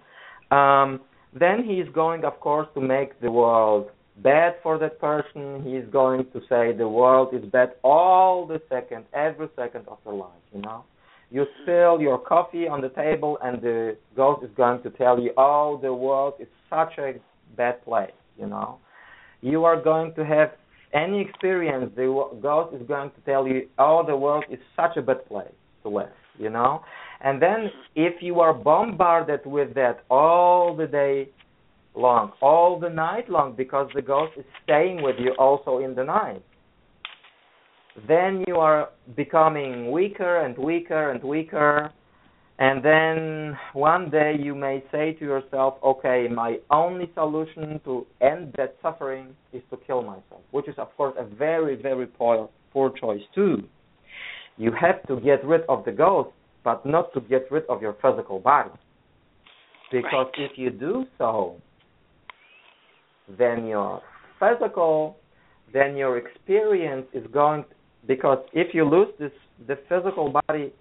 um, then he is going, of course, to make the world bad for that person. He is going to say the world is bad all the second, every second of their life, you know you spill your coffee on the table and the ghost is going to tell you, oh, the world is such a bad place, you know. You are going to have any experience, the ghost is going to tell you, oh, the world is such a bad place to live, you know. And then if you are bombarded with that all the day long, all the night long, because the ghost is staying with you also in the night, then you are becoming weaker and weaker and weaker. And then one day you may say to yourself, okay, my only solution to end that suffering is to kill myself, which is, of course, a very, very poor, fourth choice too. You have to get rid of the ghost, but not to get rid of your physical body. Because right. if you do so, then your physical, then your experience is going. Because if you lose this, the physical body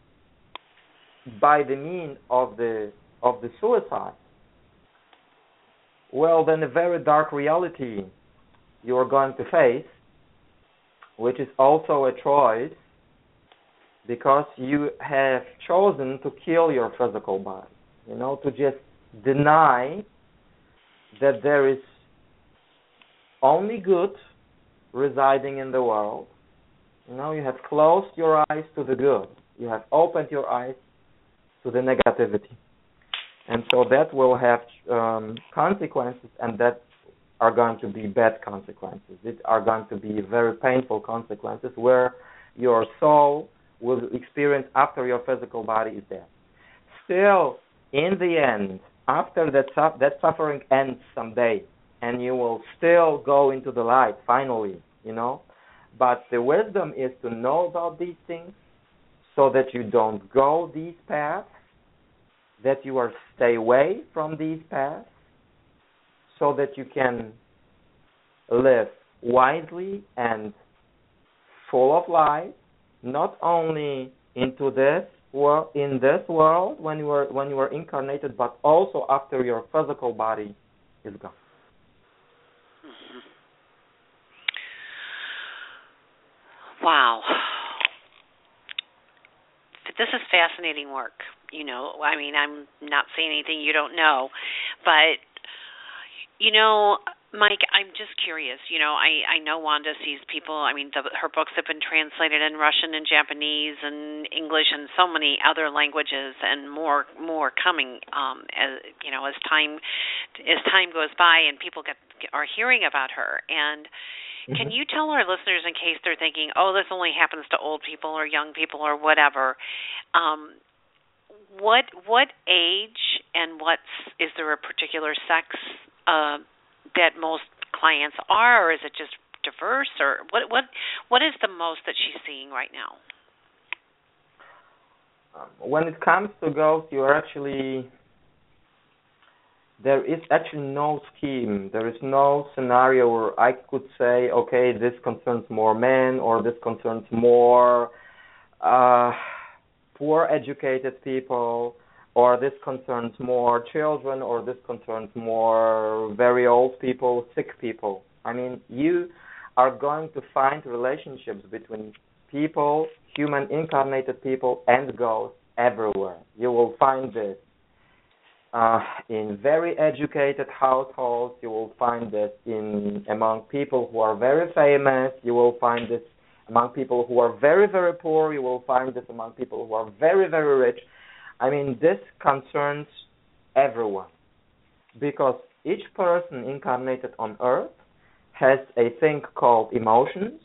by the mean of the of the suicide, well, then a very dark reality you are going to face, which is also a choice because you have chosen to kill your physical body. You know, to just deny that there is only good residing in the world. You know, you have closed your eyes to the good. You have opened your eyes to the negativity. And so that will have um, consequences, and that are going to be bad consequences. It are going to be very painful consequences where your soul will experience after your physical body is dead. Still, in the end, after that su- that suffering ends someday, and you will still go into the light finally, you know. But the wisdom is to know about these things, so that you don't go these paths, that you are stay away from these paths, so that you can live wisely and full of light, not only into this world in this world when you are when you are incarnated, but also after your physical body is gone. Wow. This is fascinating work. You know, I mean, I'm not saying anything you don't know, but you know, Mike, I'm just curious. You know, I I know Wanda sees people. I mean, the, her books have been translated in Russian and Japanese and English and so many other languages, and more more coming. Um, as you know, as time as time goes by and people get are hearing about her. And mm-hmm. can you tell our listeners, in case they're thinking, "Oh, this only happens to old people or young people or whatever," um, what what age and what's is there a particular sex uh, that most clients are, or is it just diverse, or what what what is the most that she's seeing right now? Um, when it comes to ghosts, you are actually there is actually no scheme. There is no scenario where I could say, okay, this concerns more men or this concerns more uh, poor educated people or this concerns more children, or this concerns more very old people, sick people. I mean, you are going to find relationships between people, human incarnated people, and ghosts everywhere. You will find this uh, in very educated households. You will find this in among people who are very famous. You will find this among people who are very very poor. You will find this among people who are very very rich. I mean, this concerns everyone because each person incarnated on earth has a thing called emotions,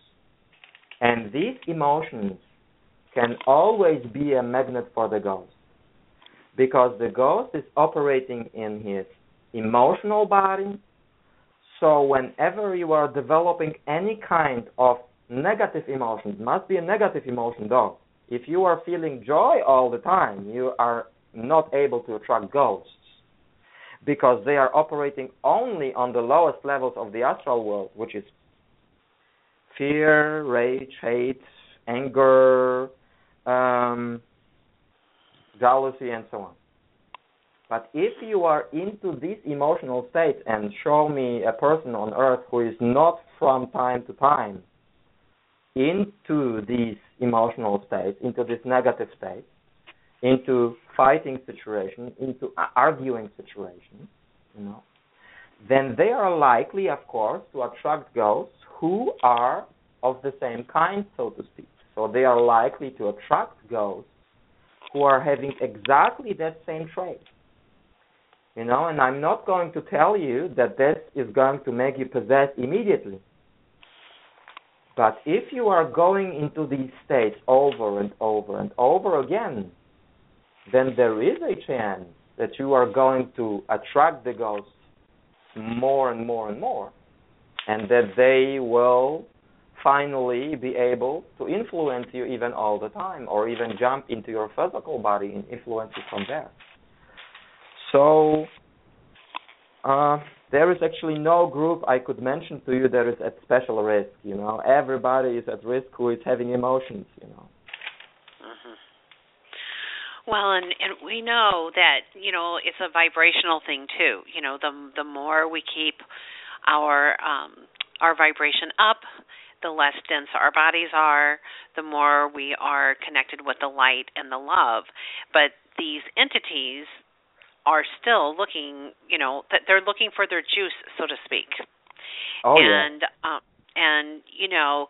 and these emotions can always be a magnet for the ghost because the ghost is operating in his emotional body. So, whenever you are developing any kind of negative emotion, must be a negative emotion though, if you are feeling joy all the time, you are not able to attract ghosts because they are operating only on the lowest levels of the astral world, which is fear, rage, hate, anger, um, jealousy, and so on. But if you are into this emotional state and show me a person on earth who is not from time to time into these emotional space, into this negative space, into fighting situation, into arguing situation, you know, then they are likely, of course, to attract ghosts who are of the same kind, so to speak. So they are likely to attract ghosts who are having exactly that same trait. You know, and I'm not going to tell you that this is going to make you possessed immediately. But if you are going into these states over and over and over again, then there is a chance that you are going to attract the ghosts more and more and more, and that they will finally be able to influence you even all the time or even jump into your physical body and influence you from there. So uh, there is actually no group I could mention to you that is at special risk. You know, everybody is at risk who is having emotions. You know. Mm-hmm. Well, and and we know that you know it's a vibrational thing too. You know, the the more we keep our um, our vibration up, the less dense our bodies are, the more we are connected with the light and the love. But these entities are still looking, you know, that they're looking for their juice, so to speak. Oh and yeah. um, and you know,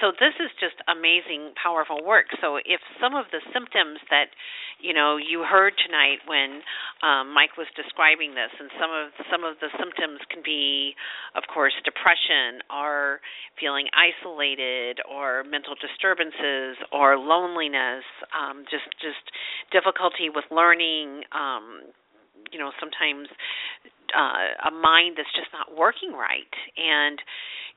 so this is just amazing powerful work so if some of the symptoms that you know you heard tonight when um, mike was describing this and some of some of the symptoms can be of course depression or feeling isolated or mental disturbances or loneliness um, just just difficulty with learning um, you know sometimes uh, a mind that's just not working right. And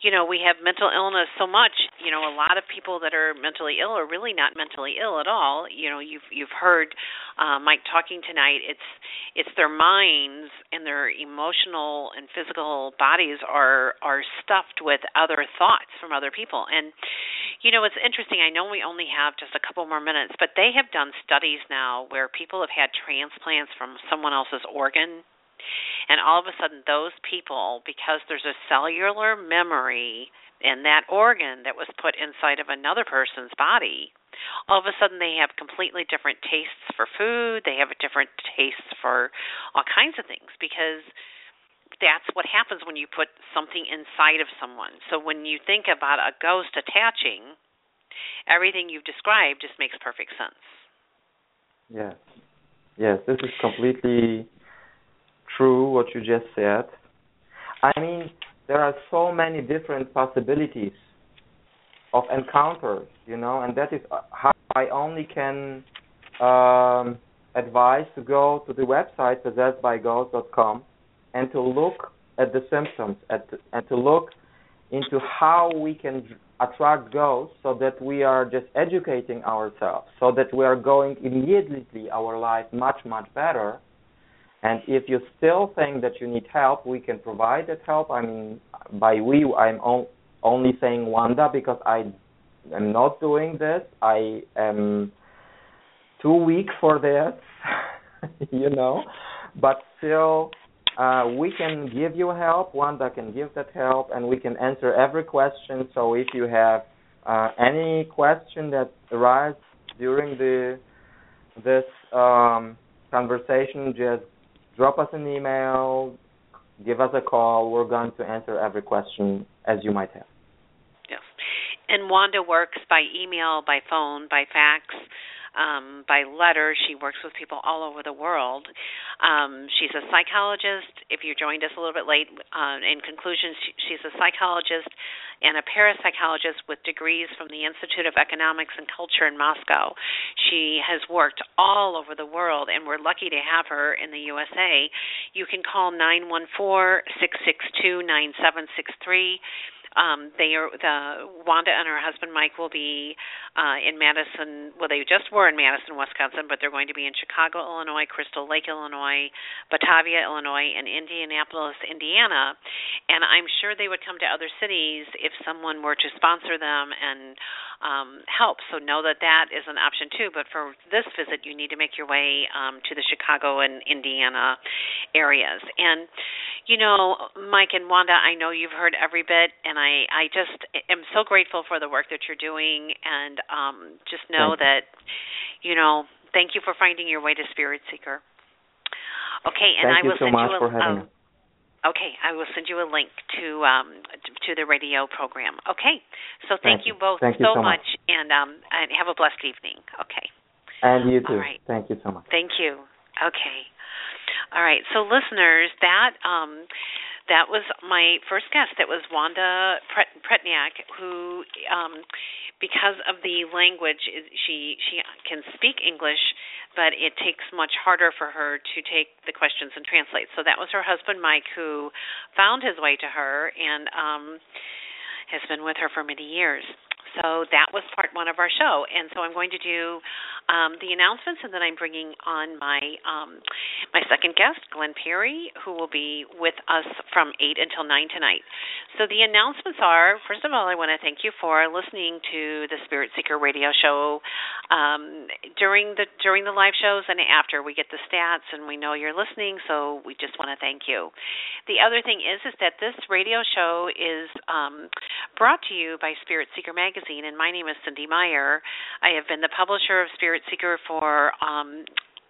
you know we have mental illness so much you know a lot of people that are mentally ill are really not mentally ill at all. You know you've you've heard uh, Mike talking tonight. It's it's their minds and their emotional and physical bodies are are stuffed with other thoughts from other people. And you know it's interesting. I know we only have just a couple more minutes but they have done studies now where people have had transplants from someone else's organ and all of a sudden, those people, because there's a cellular memory in that organ that was put inside of another person's body, all of a sudden they have completely different tastes for food, they have different tastes for all kinds of things because that's what happens when you put something inside of someone. So when you think about a ghost attaching, everything you've described just makes perfect sense. Yes. Yes, this is completely true what you just said. I mean, there are so many different possibilities of encounters, you know, and that is how I only can um, advise to go to the website possessedbyghosts.com and to look at the symptoms at, and to look into how we can attract ghosts so that we are just educating ourselves so that we are going immediately our life much much better and if you still think that you need help, we can provide that help. I mean, by we, I'm on, only saying Wanda because I am not doing this. I am too weak for this, *laughs* you know. But still, uh, we can give you help. Wanda can give that help, and we can answer every question. So if you have uh, any question that arises during the this um, conversation, just drop us an email, give us a call. We're going to answer every question as you might have. Yes. And Wanda works by email, by phone, by fax um, by letter. She works with people all over the world. Um, she's a psychologist. If you joined us a little bit late, uh, in conclusion, she, she's a psychologist and a parapsychologist with degrees from the Institute of Economics and Culture in Moscow. She has worked all over the world, and we're lucky to have her in the USA. You can call nine one four six six two nine seven six three. Um, they are the Wanda and her husband Mike will be uh, in Madison. Well, they just were in Madison, Wisconsin, but they're going to be in Chicago, Illinois, Crystal Lake, Illinois, Batavia, Illinois, and Indianapolis, Indiana. And I'm sure they would come to other cities if someone were to sponsor them and um, help. So know that that is an option too. But for this visit, you need to make your way um, to the Chicago and Indiana areas. And you know, Mike and Wanda, I know you've heard every bit, and I I just am so grateful for the work that you're doing, and um, just know that, you know, thank you for finding your way to Spirit Seeker. Okay, and thank I will so send you a, a Okay, I will send you a link to um to the radio program. Okay, so thank, thank you both thank so, you so much, much, and um and have a blessed evening. Okay. And you too. All right. Thank you so much. Thank you. Okay. All right. So listeners, that um that was my first guest. That was Wanda Pratnicka, who um because of the language she she can speak English but it takes much harder for her to take the questions and translate. So that was her husband Mike who found his way to her and um has been with her for many years. So that was part one of our show, and so I'm going to do um, the announcements, and then I'm bringing on my um, my second guest, Glenn Parry, who will be with us from eight until nine tonight. So the announcements are: first of all, I want to thank you for listening to the Spirit Seeker Radio Show um, during the during the live shows and after. We get the stats, and we know you're listening, so we just want to thank you. The other thing is is that this radio show is um, brought to you by Spirit Seeker Magazine and my name is cindy Meyer. I have been the publisher of Spirit Seeker for um,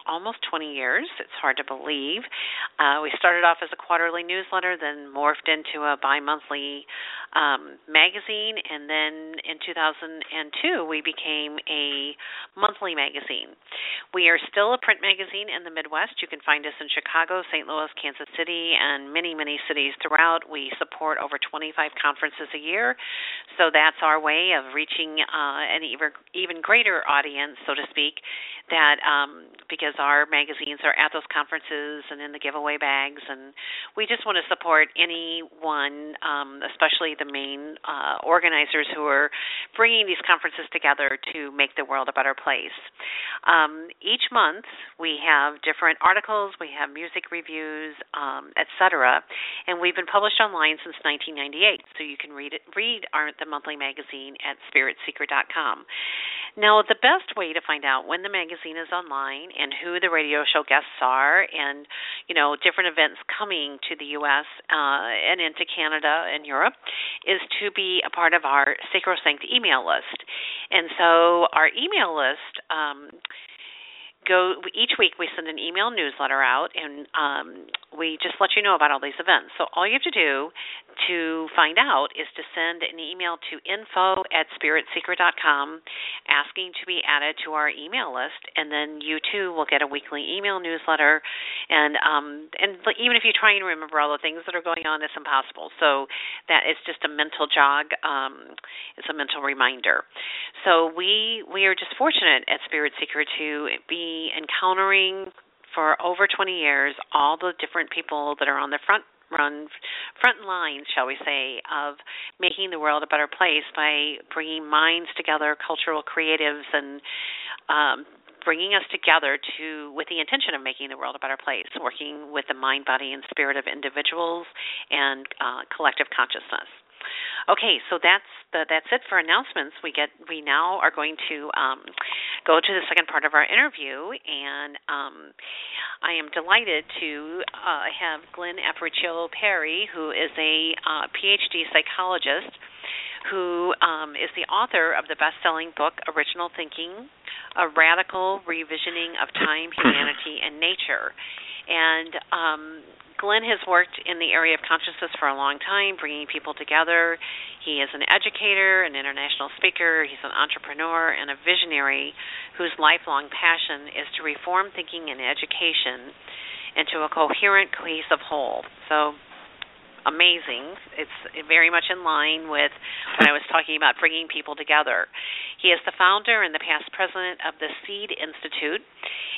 almost 20 years. It's hard to believe. Uh, we started off as a quarterly newsletter, then morphed into a bi monthly um, magazine, and then in 2002 we became a monthly magazine. We are still a print magazine in the Midwest. You can find us in Chicago, St. Louis, Kansas City, and many, many cities throughout. We support over 25 conferences a year, so that's our way of reaching uh, an even even greater audience, so to speak. That um, because our magazines are at those conferences and in the giveaway bags, and we just want to support anyone, um, especially the main uh, organizers who are bringing these conferences together to make the world a better place. Um, each month we have different articles, we have music reviews, um, etc., and we've been published online since 1998. So you can read it, read our the monthly magazine at spiritseeker.com. Now, the best way to find out when the magazine is online and who the radio show guests are, and you know different events coming to the U.S. Uh, and into Canada and Europe, is to be a part of our Sacrosanct email list. And so our email list um, go each week we send an email newsletter out and um, we just let you know about all these events so all you have to do to find out is to send an email to info at spiritseeker.com asking to be added to our email list and then you too will get a weekly email newsletter. And um, and even if you try and remember all the things that are going on it's impossible. So that is just a mental jog um, it's a mental reminder. So we we are just fortunate at spirit seeker to be encountering for over 20 years all the different people that are on the front run front lines, shall we say, of making the world a better place by bringing minds together, cultural creatives, and um, bringing us together to with the intention of making the world a better place, working with the mind, body, and spirit of individuals and uh, collective consciousness. Okay, so that's the, that's it for announcements. We get we now are going to um, go to the second part of our interview, and um, I am delighted to uh, have Glenn Aparicio Parry, who is a uh, PhD psychologist, who um, is the author of the best-selling book Original Thinking: A Radical Revisioning of Time, Humanity, and Nature. And um, Glenn has worked in the area of consciousness for a long time, bringing people together. He is an educator, an international speaker, he's an entrepreneur, and a visionary whose lifelong passion is to reform thinking and education into a coherent, cohesive whole. So, amazing. It's very much in line with what I was talking about bringing people together. He is the founder and the past president of the Seed Institute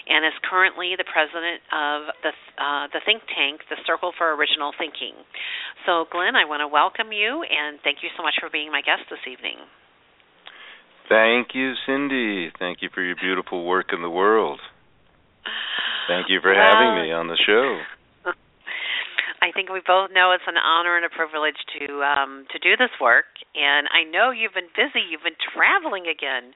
and is currently the president of the uh, the think tank, the Circle for Original Thinking. So, Glenn, I want to welcome you and thank you so much for being my guest this evening. Thank you, Cindy. Thank you for your beautiful work in the world. Thank you for well, having me on the show. I think we both know it's an honor and a privilege to um, to do this work. And I know you've been busy. You've been traveling again.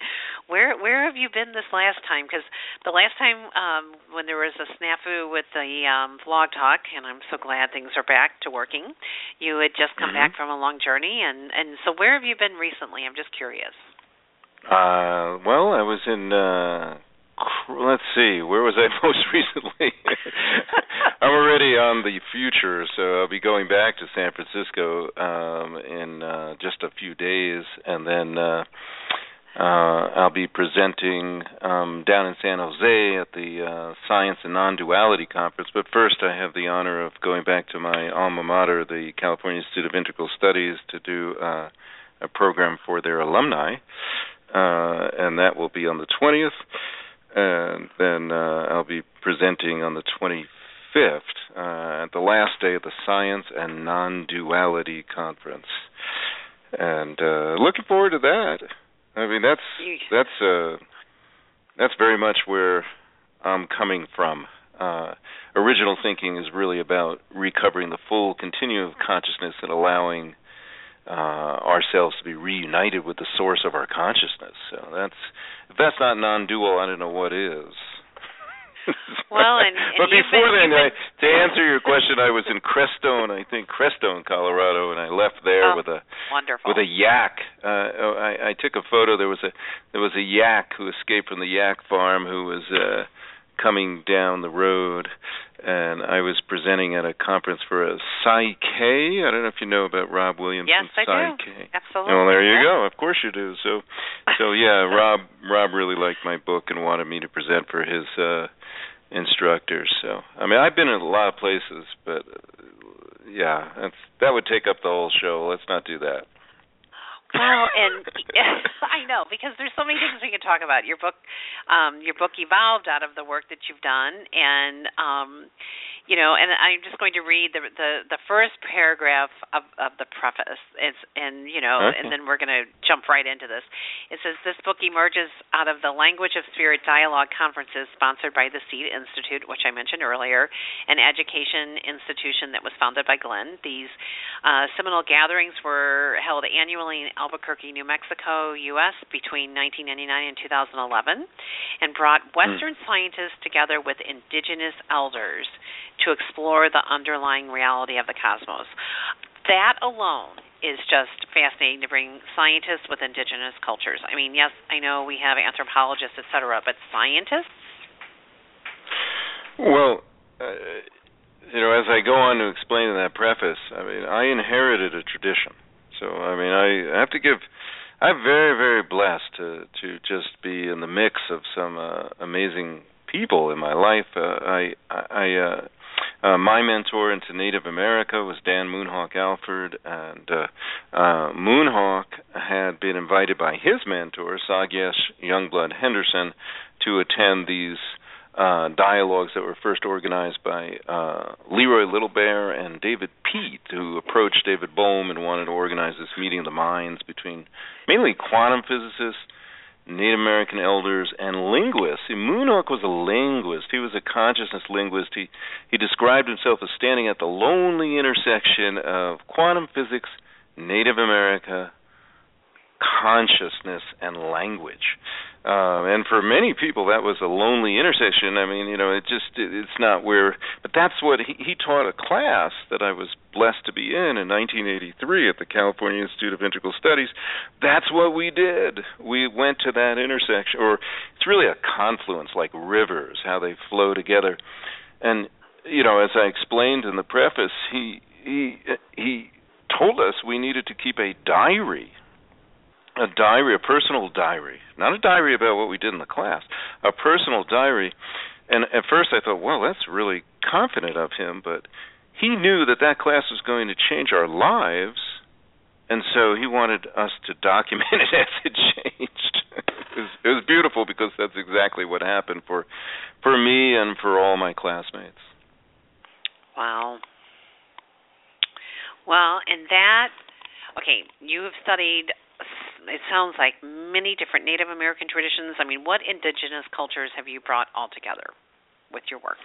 Where where have you been this last time? Because the last time um, when there was a snafu with the um, blog talk, and I'm so glad things are back to working. You had just come mm-hmm. back from a long journey, and and so where have you been recently? I'm just curious. Uh, well, I was in. Uh let's see, where was I *laughs* most recently? *laughs* I'm already on the future, so I'll be going back to San Francisco um, in uh, just a few days, and then uh, uh, I'll be presenting um, down in San Jose at the uh, Science and Non-Duality Conference. But first, I have the honor of going back to my alma mater, the California Institute of Integral Studies, to do uh, a program for their alumni, uh, and that will be on the 20th and then uh, I'll be presenting on the 25th uh, at the last day of the Science and Non-Duality Conference. and uh looking forward to that. I mean, that's that's uh that's very much where I'm coming from. Uh original thinking is really about recovering the full continuum of consciousness and allowing uh, ourselves to be reunited with the source of our consciousness. So that's if that's not non-dual, I don't know what is. *laughs* well, and, *laughs* and but before been, then, I, to answer your question, I was in Crestone, I think Crestone, Colorado, and I left there oh, with a wonderful. with a yak. Uh, I, I took a photo. There was a there was a yak who escaped from the yak farm who was. uh coming down the road, and I was presenting at a conference for a PSYCH-K. I don't know if you know about Rob Williams. Yes, I PSYCH-K. do. Absolutely. Well, there you yes. go. Of course you do. So, so yeah, *laughs* Rob Rob really liked my book and wanted me to present for his uh instructors. So, I mean, I've been in a lot of places, but uh, yeah, that's that would take up the whole show. Let's not do that. Well, and *laughs* I know because there's so many things we can talk about. Your book, um, your book evolved out of the work that you've done, and um, you know, and I'm just going to read the the, the first paragraph of, of the preface. It's and you know, okay. and then we're going to jump right into this. It says this book emerges out of the Language of Spirit dialogue conferences sponsored by the Seed Institute, which I mentioned earlier, an education institution that was founded by Glenn. These uh, seminal gatherings were held annually in Albuquerque, New Mexico, U.S. between 1999 and 2011, and brought Western mm. scientists together with indigenous elders to explore the underlying reality of the cosmos. That alone is just fascinating to bring scientists with indigenous cultures. I mean, yes, I know we have anthropologists, et cetera, but scientists? Well, uh, you know, as I go on to explain in that preface, I mean, I inherited a tradition. So, I mean, I have to give I'm very, very blessed to to just be in the mix of some uh, amazing people in my life. Uh, I I uh, uh, my mentor into Native America was Dan Moonhawk Alford, and uh, uh, Moonhawk had been invited by his mentor, Sákéj Youngblood Henderson, to attend these uh, dialogues that were first organized by uh, Leroy Little Bear and David Peat, who approached David Bohm and wanted to organize this meeting of the minds between mainly quantum physicists Native American elders, and linguists. Moonhawk was a linguist. He was a consciousness linguist. He he described himself as standing at the lonely intersection of quantum physics, Native America, consciousness, and language. Uh, and for many people, that was a lonely intersection. I mean, you know, it just it, it's not where. But that's what he, he taught a class that I was blessed to be in in 1983 at the California Institute of Integral Studies. That's what we did. We went to that intersection, or it's really a confluence, like rivers, how they flow together. And you know, as I explained in the preface, he he he told us we needed to keep a diary a diary, a personal diary, not a diary about what we did in the class, a personal diary. And at first I thought, well, that's really confident of him, but he knew that that class was going to change our lives, and so he wanted us to document *laughs* it as it changed. it, was, it was beautiful because that's exactly what happened for for me and for all my classmates. Wow. Well, and that okay, you have studied it sounds like many different Native American traditions. I mean, what indigenous cultures have you brought all together with your work?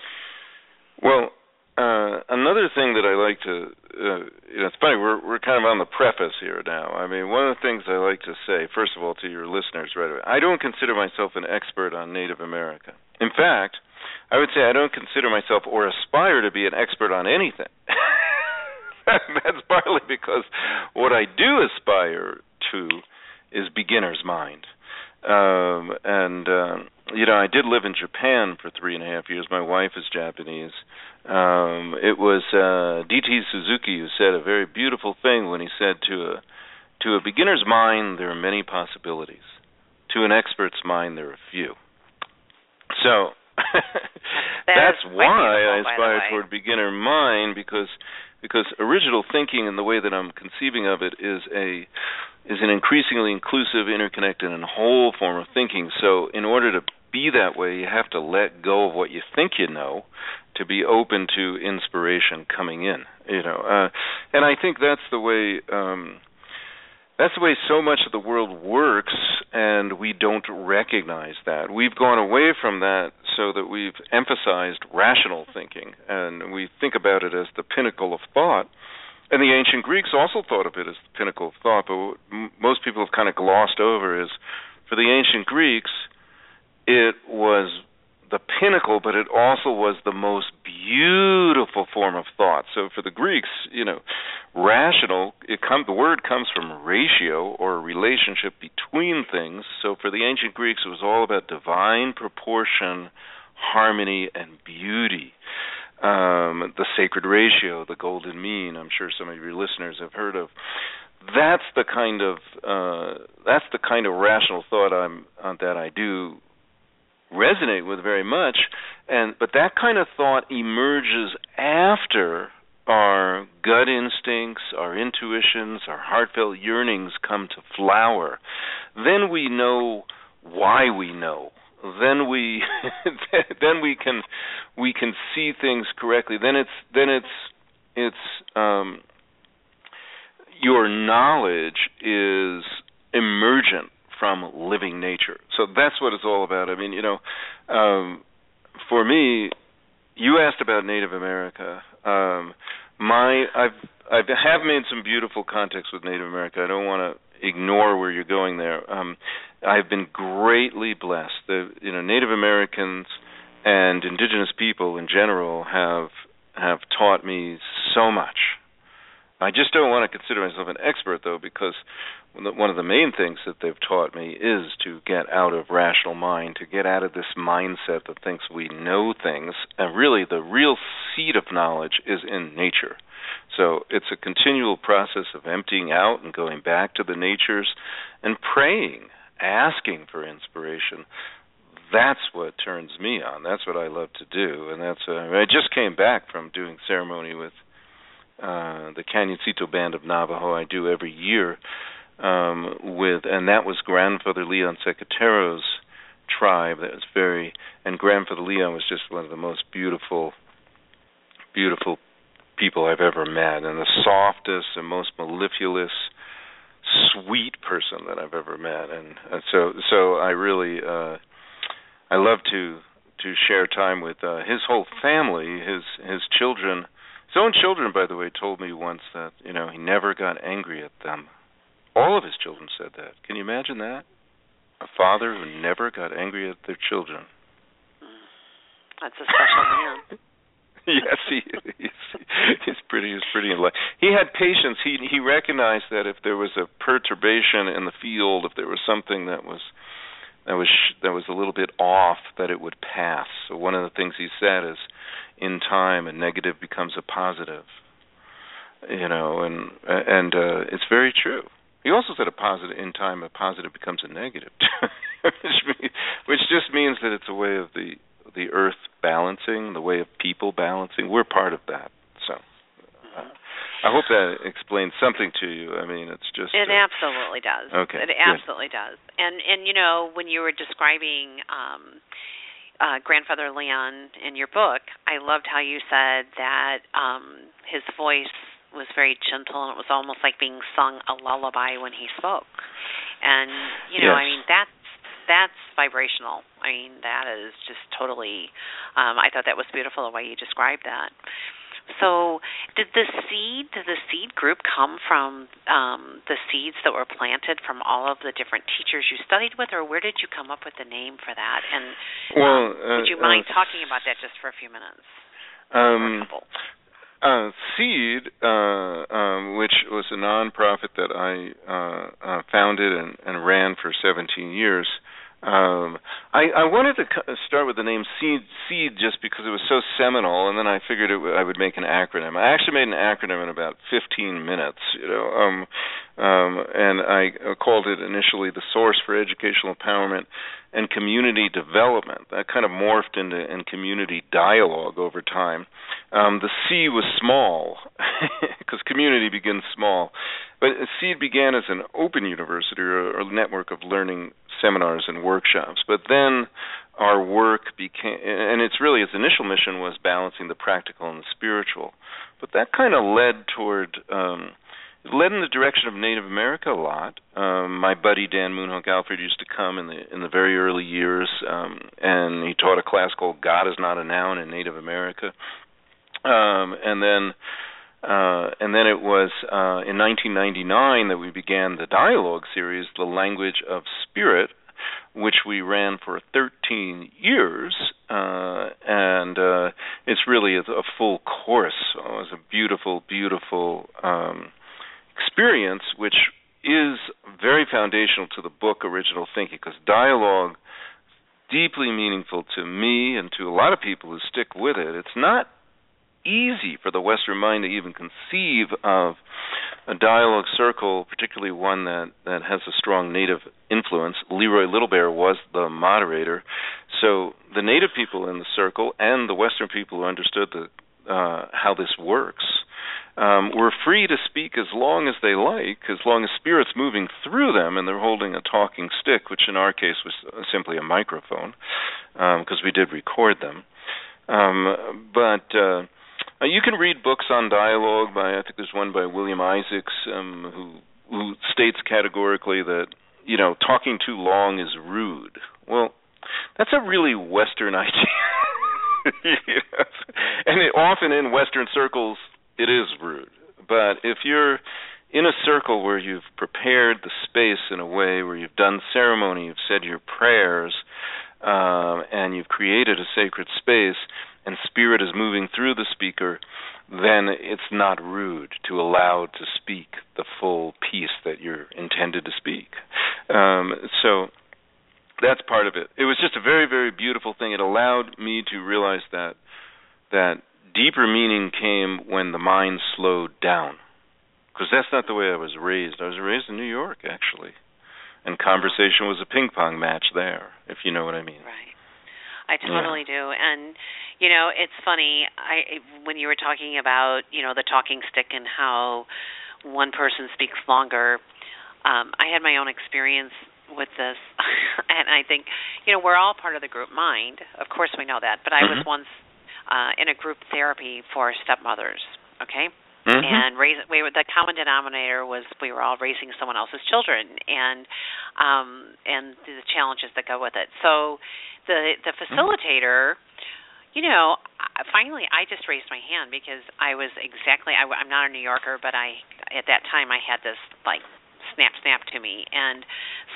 Well, uh, another thing that I like to, uh, you know, it's funny we're we're kind of on the preface here now. I mean, one of the things I like to say, first of all, to your listeners right away, I don't consider myself an expert on Native America. In fact, I would say I don't consider myself or aspire to be an expert on anything. *laughs* That's partly because what I do aspire to is beginner's mind. Um, and uh, you know, I did live in Japan for three and a half years. My wife is Japanese. Um, it was uh, D.T. Suzuki who said a very beautiful thing when he said to a to a beginner's mind there are many possibilities. To an expert's mind there are few. So *laughs* that's why I aspire toward beginner mind because because original thinking and the way that I'm conceiving of it is a is an increasingly inclusive, interconnected, and whole form of thinking. So, in order to be that way, you have to let go of what you think you know to be open to inspiration coming in. You know, uh, and I think that's the way. Um, that's the way so much of the world works, and we don't recognize that. We've gone away from that so that we've emphasized rational thinking, and we think about it as the pinnacle of thought. And the ancient Greeks also thought of it as the pinnacle of thought, but what most people have kind of glossed over is for the ancient Greeks, it was the pinnacle, but it also was the most beautiful form of thought. So for the Greeks, you know, rational, it come the word comes from ratio or relationship between things. So for the ancient Greeks, it was all about divine proportion, harmony, and beauty. Um, the sacred ratio, the golden mean. I'm sure some of your listeners have heard of. That's the kind of uh, that's the kind of rational thought I'm that I do resonate with very much and but that kind of thought emerges after our gut instincts, our intuitions, our heartfelt yearnings come to flower. Then we know why we know. Then we *laughs* then we can we can see things correctly. Then it's then it's it's um your knowledge is emergent from living nature. So that's what it's all about. I mean, you know, um, for me, you asked about Native America. Um, my I've I have made some beautiful contacts with Native America. I don't want to ignore where you're going there. Um, I've been greatly blessed. The you know Native Americans and indigenous people in general have have taught me so much. I just don't want to consider myself an expert though because one of the main things that they've taught me is to get out of rational mind, to get out of this mindset that thinks we know things, and really the real seed of knowledge is in nature. So it's a continual process of emptying out and going back to the natures and praying, asking for inspiration. That's what turns me on. That's what I love to do, and that's. Uh, I just came back from doing ceremony with uh, the Cañoncito Band of Navajo. I do every year um, with, and that was grandfather Leon Secatero's tribe. That was very, and grandfather Leon was just one of the most beautiful, beautiful people I've ever met, and the softest and most mellifluous, sweet person that I've ever met. And, and so, so I really, uh, I love to to share time with uh, his whole family, his his children. His own children, by the way, told me once that you know he never got angry at them all of his children said that. Can you imagine that? A father who never got angry at their children. That's a special man. *laughs* *laughs* yes, he, he's, he's pretty. He's pretty enlightened. He had patience. He he recognized that if there was a perturbation in the field, if there was something that was that was that was a little bit off, that it would pass. So one of the things he said is, in time, a negative becomes a positive. You know, and and uh, it's very true. He also said a positive in time a positive becomes a negative, *laughs* which, means, which just means that it's a way of the the earth balancing, the way of people balancing. We're part of that. So uh, I hope that explains something to you. I mean, it's just It uh, absolutely does. Okay. It absolutely does. And and you know, when you were describing um uh grandfather Leon in your book, I loved how you said that um his voice was very gentle and it was almost like being sung a lullaby when he spoke. And you know, yes. I mean that's that's vibrational. I mean that is just totally um I thought that was beautiful the way you described that. So, did the seed, did the seed group come from um, the seeds that were planted from all of the different teachers you studied with, or where did you come up with the name for that? And well, um, uh, would you mind uh, talking about that just for a few minutes? Um? Uh, Seed, uh, um, which was a nonprofit that I uh, uh, founded and, and ran for 17 years, um, I, I wanted to start with the name Seed, Seed just because it was so seminal, and then I figured it w- I would make an acronym. I actually made an acronym in about 15 minutes, you know, um, um, and I called it initially the Source for Educational Empowerment and Community Development. That kind of morphed into in community dialogue over time. Um, the C was small *laughs* because community begins small, but Seed began as an open university or, or network of learning seminars and workshops. But then our work became, and it's really its initial mission was balancing the practical and the spiritual. But that kind of led toward um, led in the direction of Native America a lot. Um, my buddy Dan Moonhawk Alford used to come in the in the very early years, um, and he taught a class called "God is Not a Noun" in Native America. Um, and then uh, and then it was uh, in 1999 that we began the dialogue series, The Language of Spirit, which we ran for 13 years, uh, and uh, it's really a, a full course. So it was a beautiful, beautiful um, experience, which is very foundational to the book Original Thinking, because dialogue deeply meaningful to me and to a lot of people who stick with it. It's not easy for the Western mind to even conceive of a dialogue circle, particularly one that, that has a strong native influence. Leroy Little Bear was the moderator. So the native people in the circle and the Western people who understood the, uh, how this works um, were free to speak as long as they like, as long as spirit's moving through them and they're holding a talking stick, which in our case was simply a microphone, because um, we did record them. Um, but uh, uh, you can read books on dialogue by I think there's one by William Isaacs um, who who states categorically that you know talking too long is rude. Well, that's a really Western *laughs* idea. yes. And it, often in Western circles, it is rude. But if you're in a circle where you've prepared the space in a way where you've done ceremony, you've said your prayers, um, and you've created a sacred space, and spirit is moving through the speaker, then it's not rude to allow to speak the full piece that you're intended to speak. Um, so that's part of it. It was just a very, very beautiful thing. It allowed me to realize that that deeper meaning came when the mind slowed down. Because that's not the way I was raised. I was raised in New York, actually. And conversation was a ping pong match there, if you know what I mean. Right. I totally yeah. do. And you know, it's funny. I when you were talking about you know the talking stick and how one person speaks longer. Um, I had my own experience with this, *laughs* and I think you know we're all part of the group mind. Of course, we know that. But I mm-hmm. was once uh, in a group therapy for stepmothers. Okay. Mm-hmm. And raise, we were, the common denominator was we were all raising someone else's children, and um, and the challenges that go with it. So, the the mm-hmm. facilitator you know, finally, I just raised my hand because I was exactly. I, I'm not a New Yorker, but I at that time I had this like snap snap to me. And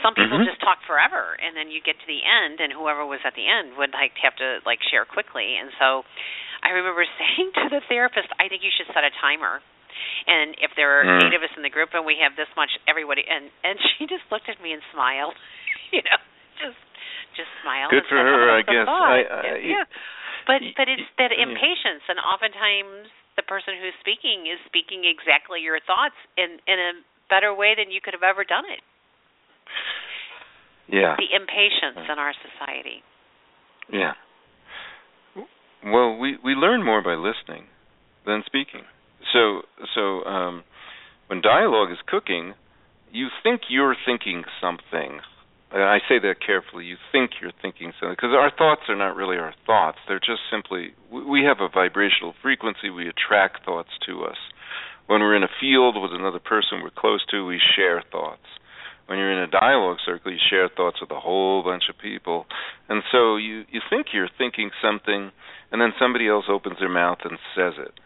some people mm-hmm. just talk forever and then you get to the end and whoever was at the end would like have to like share quickly. And so i remember *laughs* saying to the therapist i think you should set a timer. And if there are mm. eight of us in the group and we have this much everybody and and *laughs* she just looked at me and smiled *laughs* you know just just smiled good for her i guess. I, I, yeah. But but it's that impatience, and oftentimes the person who's speaking is speaking exactly your thoughts in in a better way than you could have ever done it. Yeah. The impatience in our society. Yeah. Well, we we learn more by listening than speaking. So so um, when dialogue is cooking, you think you're thinking something I say that carefully. You think you're thinking something because our thoughts are not really our thoughts. They're just simply we have a vibrational frequency. We attract thoughts to us. When we're in a field with another person we're close to, we share thoughts. When you're in a dialogue circle, you share thoughts with a whole bunch of people, and so you you think you're thinking something, and then somebody else opens their mouth and says it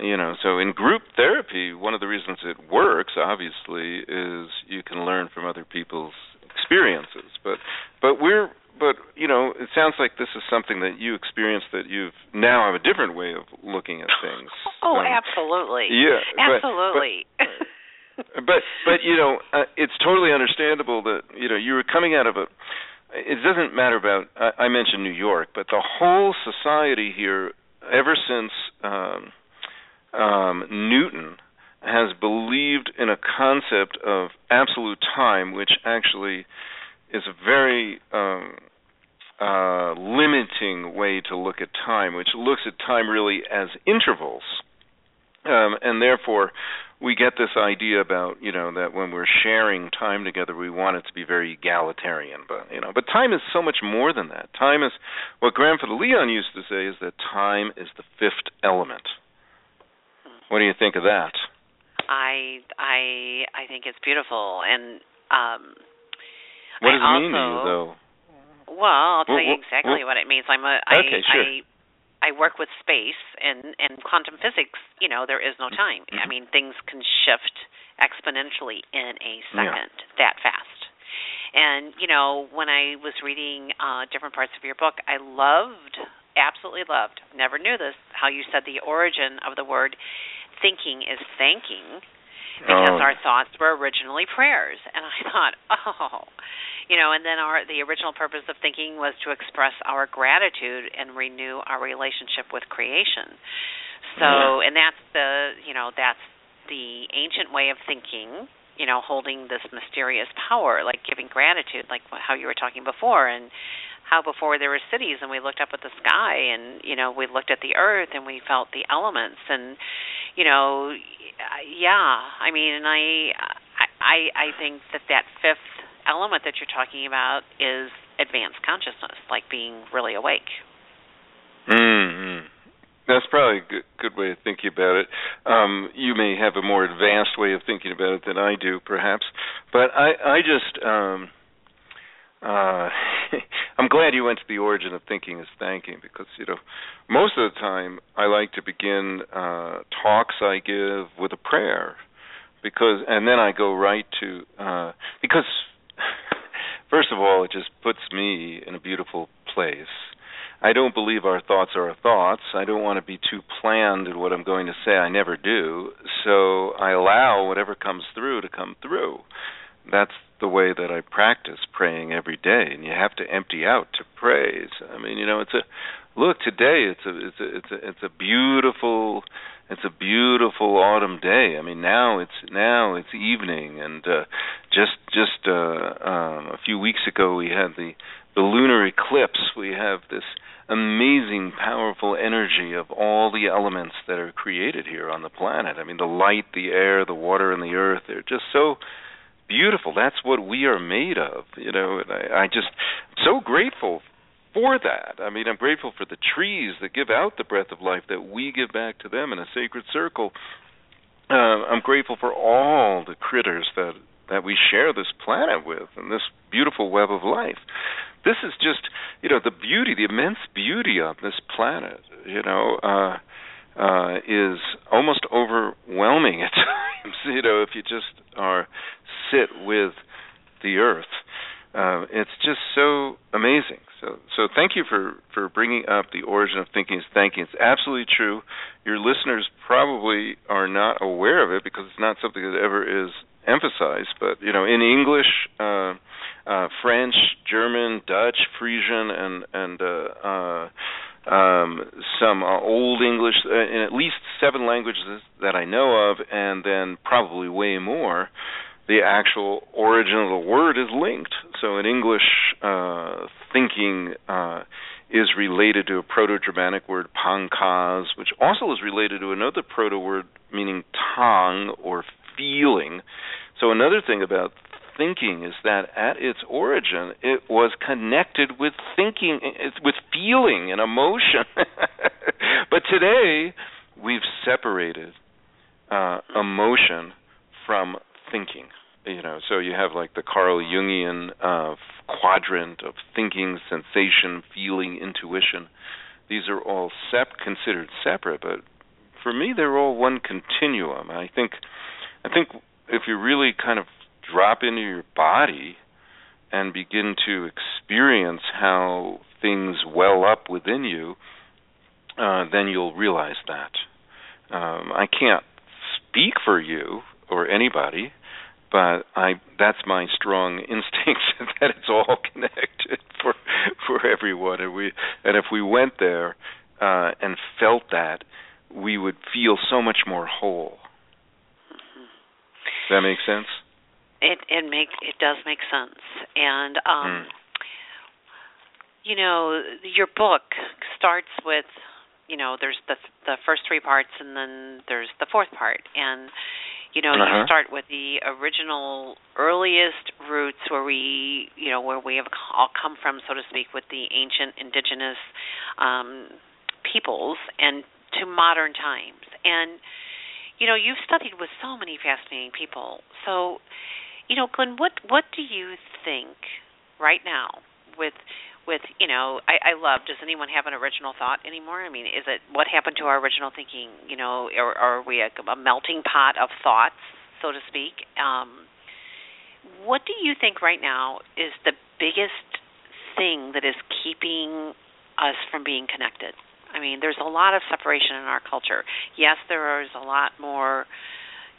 you know so in group therapy one of the reasons it works obviously is you can learn from other people's experiences. But but we're but you know it sounds like this is something that you experienced that you've now have a different way of looking at things. *laughs* Oh, um, absolutely. Yeah, absolutely. But, but, *laughs* but but you know uh, it's totally understandable that you know you were coming out of a it doesn't matter about I, I mentioned New York, but the whole society here ever since um um Newton has believed in a concept of absolute time, which actually is a very um, uh, limiting way to look at time, which looks at time really as intervals, um, and therefore we get this idea about you know that when we're sharing time together, we want it to be very egalitarian, but you know, but time is so much more than that. Time is what Grandfather Leon used to say is that time is the fifth element. What do you think of that? I I I think it's beautiful, and um, what does I it mean to you, though? Well, I'll tell Well, you exactly well- what it means. I'm a I Okay, sure. I I work with space and and quantum physics. You know, there is no time. I Mhm. mean, things can shift exponentially in a Yeah. second, that fast. And you know, when I was reading uh different parts of your book, I loved, absolutely loved. Never knew this. How you said the origin of the word thinking is thanking because Oh. our thoughts were originally prayers. And i thought *laughs* oh you know and then our the original purpose of thinking was to express our gratitude and renew our relationship with creation. So and that's the you know that's the ancient way of thinking you know holding this mysterious power like giving gratitude like how you were talking before. And how before there were cities and we looked up at the sky and you know we looked at the earth and we felt the elements and you know yeah i mean and i i i think that that fifth element that you're talking about is advanced consciousness like being really awake Mm-hmm. That's probably a good, good way of thinking about it. Um, you may have a more advanced way of thinking about it than I do, perhaps. But I, I just, um, uh, *laughs* I'm glad you went to the origin of thinking as thanking because you know, most of the time I like to begin uh, talks I give with a prayer, because and then I go right to uh, because *sighs* first of all it just puts me in a beautiful place. I don't believe our thoughts are our thoughts. I don't want to be too planned in what I'm going to say. I never do. So I allow whatever comes through to come through. That's the way that I practice praying every day, and you have to empty out to praise. I mean, you know, it's a look today. It's a it's a it's a it's a beautiful it's a beautiful autumn day. I mean, now it's now it's evening, and uh, just just uh, um, a few weeks ago we had the the lunar eclipse. We have this amazing, powerful energy of all the elements that are created here on the planet. I mean, the light, the air, the water, and the earth. They're just so beautiful. That's what we are made of, you know. And I, I just so grateful for that. I mean, I'm grateful for the trees that give out the breath of life that we give back to them in a sacred circle. Uh, I'm grateful for all the critters that that we share this planet with and this beautiful web of life. This is just, you know, the beauty, the immense beauty of this planet. You know, uh, uh, is almost overwhelming at *laughs* times. You know, if you just are sit with the earth, uh, it's just so amazing. So, so thank you for for bringing up the origin of thinking is thanking. It's absolutely true. Your listeners probably are not aware of it because it's not something that ever is emphasized. But you know, in English. Uh, uh, French, German, Dutch, Frisian, and and uh, uh, um, some uh, Old English, uh, in at least seven languages that I know of, and then probably way more. The actual origin of the word is linked. So in English, uh, thinking uh, is related to a Proto-Germanic word pankaz, which also is related to another proto word meaning tongue or feeling. So another thing about thinking is that at its origin it was connected with thinking with feeling and emotion. *laughs* But today we've separated uh, emotion from thinking. You know so you have like the carl jungian uh, quadrant of thinking sensation feeling intuition. These are all sep- considered separate but for me they're all one continuum. I think i think if you really kind of drop into your body and begin to experience how things well up within you, uh, then you'll realize that. Um, I can't speak for you or anybody, but I that's my strong *laughs* instinct *laughs* that it's all connected *laughs* for for everyone, and we and if we went there uh, and felt that, we would feel so much more whole. Does that make sense? It it make it does make sense, and um, Mm. you know, your book starts with, you know, there's the the first three parts, and then there's the fourth part, and you know, Uh-huh. you start with the original earliest roots where we, you know, where we have all come from, so to speak, with the ancient indigenous um, peoples, and to modern times, and you know, you've studied with so many fascinating people. So, you know, Glenn, what what do you think right now with with you know I, I love does anyone have an original thought anymore? I mean is it what happened to our original thinking you know or, or are we a, a melting pot of thoughts so to speak? Um what do you think right now is the biggest thing that is keeping us from being connected? I mean there's a lot of separation in our culture. Yes there is a lot more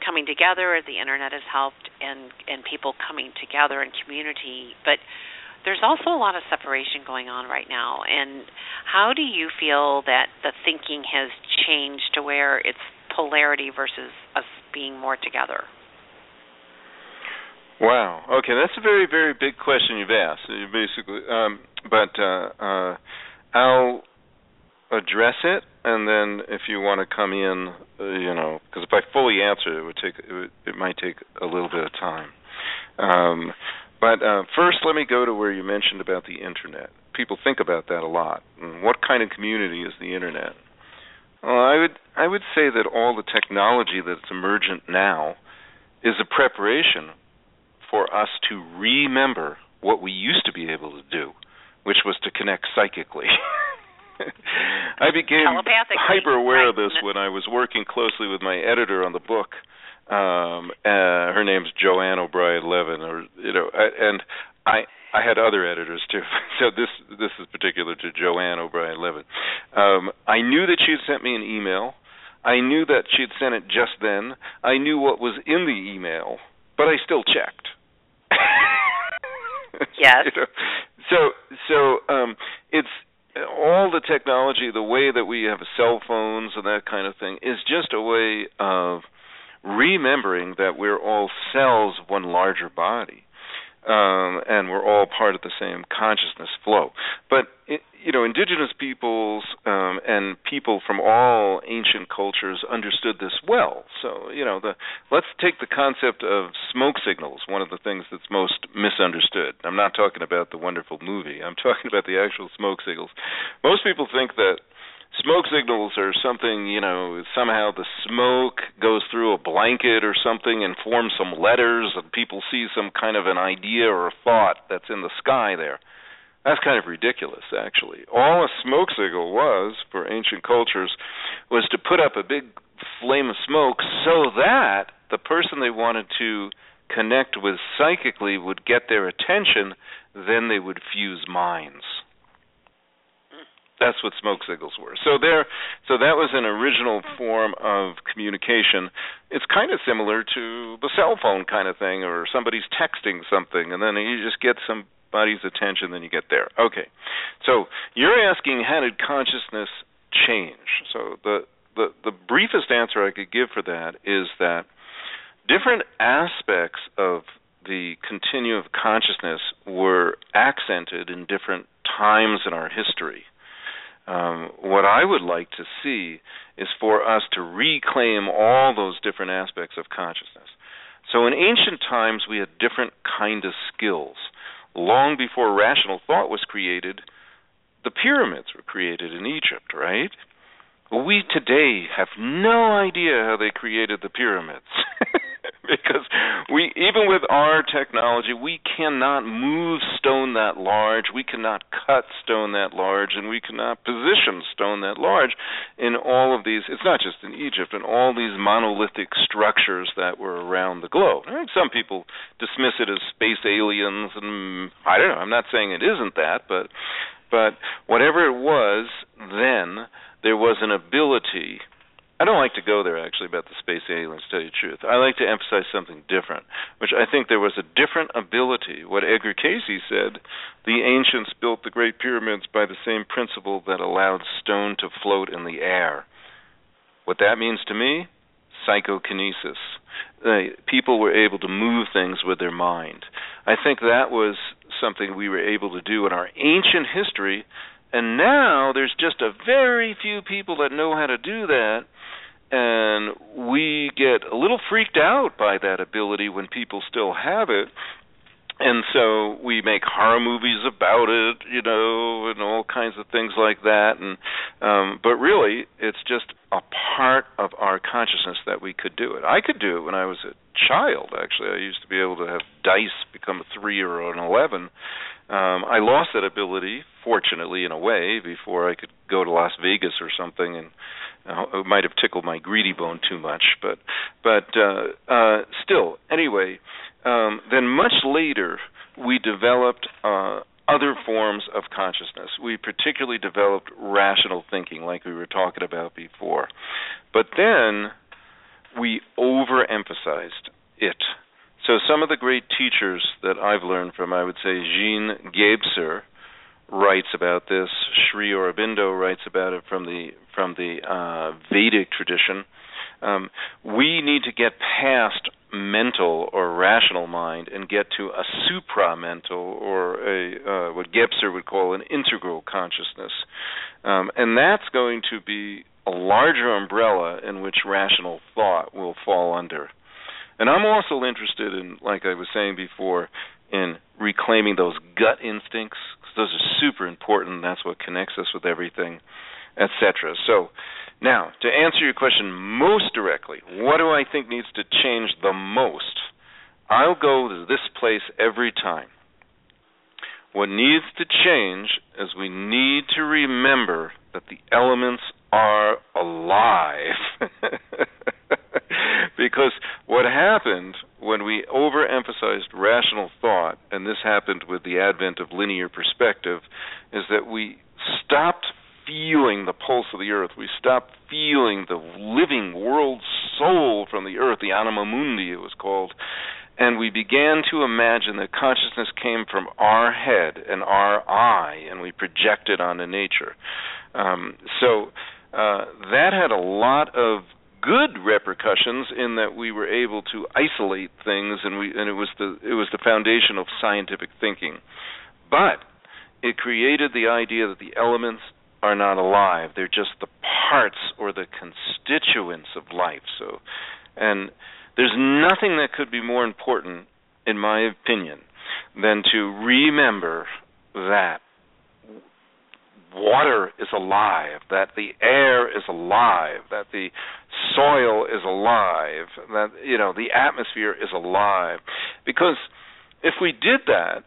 coming together the internet has helped and and people coming together in community but there's also a lot of separation going on right now. And how do you feel that the thinking has changed to where it's polarity versus us being more together? Wow. Okay, that's a very, very big question you've asked. Basically, um, but uh, uh, I'll address it, and then if you want to come in, uh, you know, because if I fully answer it, would take it, would, it might take a little bit of time. Um, but uh, first, let me go to where you mentioned about the internet. People think about that a lot. What kind of community is the internet? Well, I would I would say that all the technology that's emergent now is a preparation for us to remember what we used to be able to do, which was to connect psychically. *laughs* I became hyper aware of this when I was working closely with my editor on the book um uh her name's Joanne O'Brien Levin or you know and I I had other editors too. *laughs* So this this is particular to Joanne O'Brien Levin. Um I knew that she had sent me an email. I knew that she had sent it just then. I knew what was in the email, but I still checked. *laughs* yes. you know? So so um it's all the technology, the way that we have cell phones and that kind of thing is just a way of remembering that we're all cells of one larger body. Um, and we're all part of the same consciousness flow. But you know, indigenous peoples um, and people from all ancient cultures understood this well. So you know, the let's take the concept of smoke signals. One of the things that's most misunderstood. I'm not talking about the wonderful movie. I'm talking about the actual smoke signals. Most people think that smoke signals are something you know somehow the smoke goes through a blanket or something and forms some letters and people see some kind of an idea or a thought that's in the sky there. That's kind of ridiculous actually. All a smoke signal was for ancient cultures was to put up a big flame of smoke so that the person they wanted to connect with psychically would get their attention then they would fuse minds that's what smoke signals were. So there, so that was an original form of communication. It's kind of similar to the cell phone kind of thing, or somebody's texting something, and then you just get somebody's attention, then you get there. Okay, so you're asking how did consciousness change? So the the the briefest answer I could give for that is that different aspects of the continuum of consciousness were accented in different times in our history. Um, what I would like to see is for us to reclaim all those different aspects of consciousness. So in ancient times, we had different kind of skills. Long before rational thought was created, the pyramids were created in Egypt, right? We today have no idea how they created the pyramids. *laughs* *laughs* because we even with our technology we cannot move stone that large we cannot cut stone that large and we cannot position stone that large in all of these it's not just in Egypt in all these monolithic structures that were around the globe right? some people dismiss it as space aliens and I don't know I'm not saying it isn't that but but whatever it was then there was an ability I don't like to go there actually about the space aliens. To tell you the truth, I like to emphasize something different, which I think there was a different ability. What Edgar Cayce said, the ancients built the Great Pyramids by the same principle that allowed stone to float in the air. What that means to me, psychokinesis. Uh, people were able to move things with their mind. I think that was something we were able to do in our ancient history and now there's just a very few people that know how to do that and we get a little freaked out by that ability when people still have it and so we make horror movies about it you know and all kinds of things like that and um but really it's just a part of our consciousness that we could do it. I could do it when I was a child. Actually, I used to be able to have dice become a three or an eleven. Um, I lost that ability, fortunately, in a way, before I could go to Las Vegas or something, and uh, it might have tickled my greedy bone too much. But, but uh, uh, still, anyway. Um, then much later, we developed uh, other forms of consciousness. We particularly developed rational thinking, like we were talking about before. But then we overemphasized it. So some of the great teachers that I've learned from, I would say Jean Gebser writes about this. Sri Aurobindo writes about it from the from the uh, Vedic tradition. Um, we need to get past mental or rational mind and get to a supramental or a uh, what Gebser would call an integral consciousness, um, and that's going to be a larger umbrella in which rational thought will fall under. And I'm also interested in, like I was saying before, in reclaiming those gut instincts. Cause Those are super important. That's what connects us with everything, etc. So now, to answer your question most directly, what do I think needs to change the most? I'll go to this place every time. What needs to change is we need to remember that the elements are alive. *laughs* *laughs* because what happened when we overemphasized rational thought, and this happened with the advent of linear perspective, is that we stopped feeling the pulse of the earth. We stopped feeling the living world soul from the earth, the anima mundi it was called. And we began to imagine that consciousness came from our head and our eye, and we projected onto nature. Um, so uh, that had a lot of good repercussions in that we were able to isolate things, and we and it was the it was the foundation of scientific thinking. But it created the idea that the elements are not alive. They're just the parts or the constituents of life. So, and there's nothing that could be more important, in my opinion, than to remember that water is alive, that the air is alive, that the soil is alive, that you know the atmosphere is alive. Because if we did that,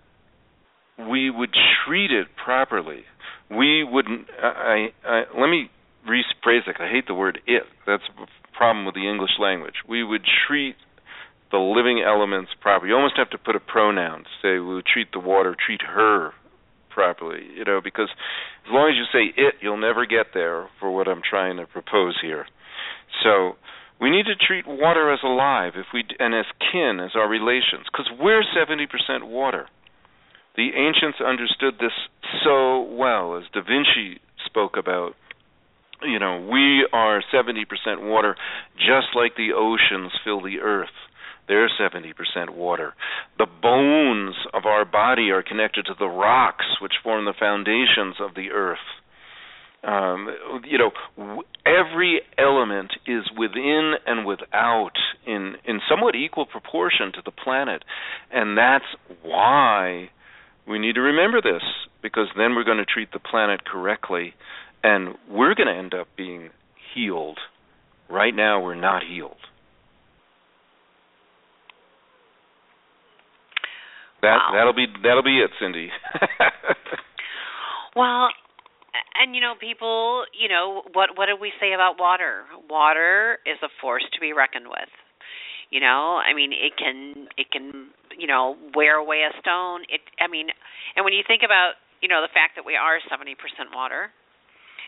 we would treat it properly we wouldn't. I, I, let me rephrase it. I hate the word "it." That's a problem with the English language. We would treat the living elements properly. You almost have to put a pronoun. Say we would treat the water, treat her properly. You know, because as long as you say "it," you'll never get there for what I'm trying to propose here. So we need to treat water as alive, if we and as kin as our relations, because we're 70% water. The ancients understood this so well, as Da Vinci spoke about. You know, we are 70% water, just like the oceans fill the earth. They're 70% water. The bones of our body are connected to the rocks which form the foundations of the earth. Um, you know, every element is within and without in in somewhat equal proportion to the planet, and that's why we need to remember this because then we're going to treat the planet correctly and we're going to end up being healed. Right now, we're not healed. That wow. that'll be that'll be it, Cindy. *laughs* well, and you know, people, you know, what what did we say about water? Water is a force to be reckoned with. You know, I mean, it can it can you know wear away a stone. It I mean, and when you think about you know the fact that we are 70% water,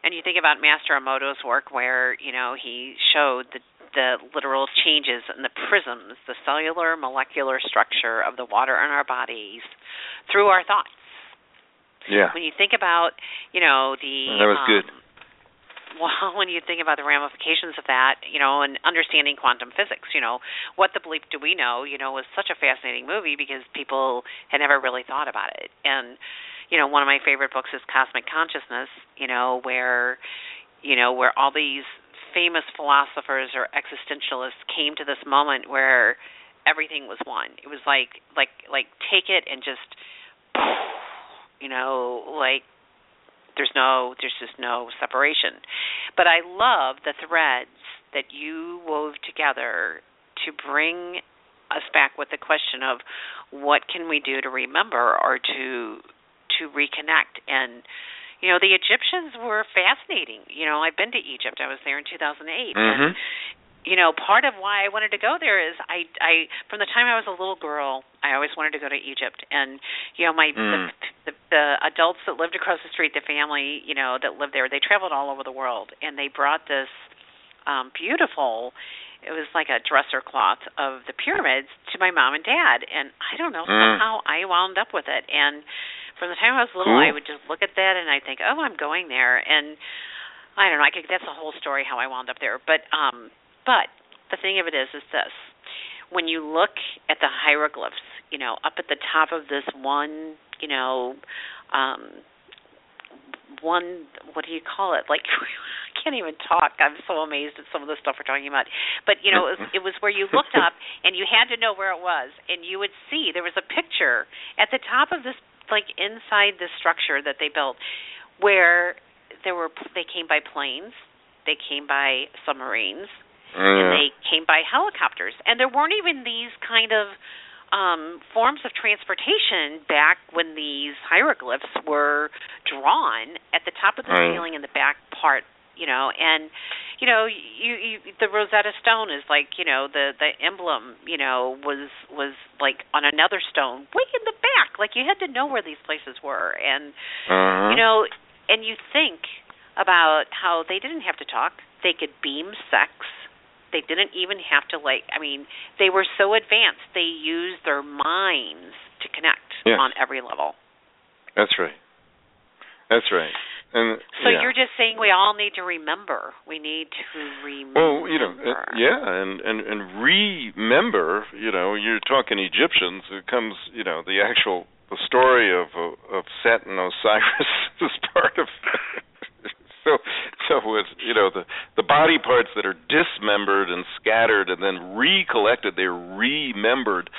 and you think about Master Emoto's work where you know he showed the the literal changes in the prisms, the cellular molecular structure of the water in our bodies through our thoughts. Yeah. When you think about, you know, the That was um, good well, when you think about the ramifications of that, you know, and understanding quantum physics, you know, what the bleep do we know, you know, was such a fascinating movie because people had never really thought about it. And, you know, one of my favorite books is Cosmic Consciousness, you know, where, you know, where all these famous philosophers or existentialists came to this moment where everything was one. It was like like like take it and just *sighs* you know, like there's no there's just no separation but i love the threads that you wove together to bring us back with the question of what can we do to remember or to to reconnect and you know the Egyptians were fascinating. You know, I've been to Egypt. I was there in 2008. Mm-hmm. And you know, part of why I wanted to go there is I I from the time I was a little girl, I always wanted to go to Egypt. And you know, my mm. the, the the adults that lived across the street, the family, you know, that lived there, they traveled all over the world and they brought this um beautiful it was like a dresser cloth of the pyramids to my mom and dad and I don't know, mm. somehow I wound up with it and from the time I was little, cool. I would just look at that and I think, oh, I'm going there, and I don't know. I could. That's a whole story how I wound up there. But um, but the thing of it is, is this: when you look at the hieroglyphs, you know, up at the top of this one, you know, um, one. What do you call it? Like. *laughs* I can't even talk. I'm so amazed at some of the stuff we're talking about. But you know, it was, *laughs* it was where you looked up and you had to know where it was, and you would see there was a picture at the top of this like inside the structure that they built where there were they came by planes, they came by submarines, mm. and they came by helicopters. And there weren't even these kind of um forms of transportation back when these hieroglyphs were drawn at the top of the mm. ceiling in the back part you know and you know you, you the rosetta stone is like you know the the emblem you know was was like on another stone way in the back. Like you had to know where these places were. And uh-huh. you know and you think about how they didn't have to talk. They could beam sex. They didn't even have to like i mean they were so advanced they used their minds to connect yes. on every level. That's right. That's right and, so yeah. you're just saying we all need to remember. We need to remember. Well, you know, uh, yeah, and and and remember. You know, you're talking Egyptians. It comes, you know, the actual the story of of Set and Osiris *laughs* is part of. *laughs* so so it's you know the the body parts that are dismembered and scattered and then recollected. They're remembered.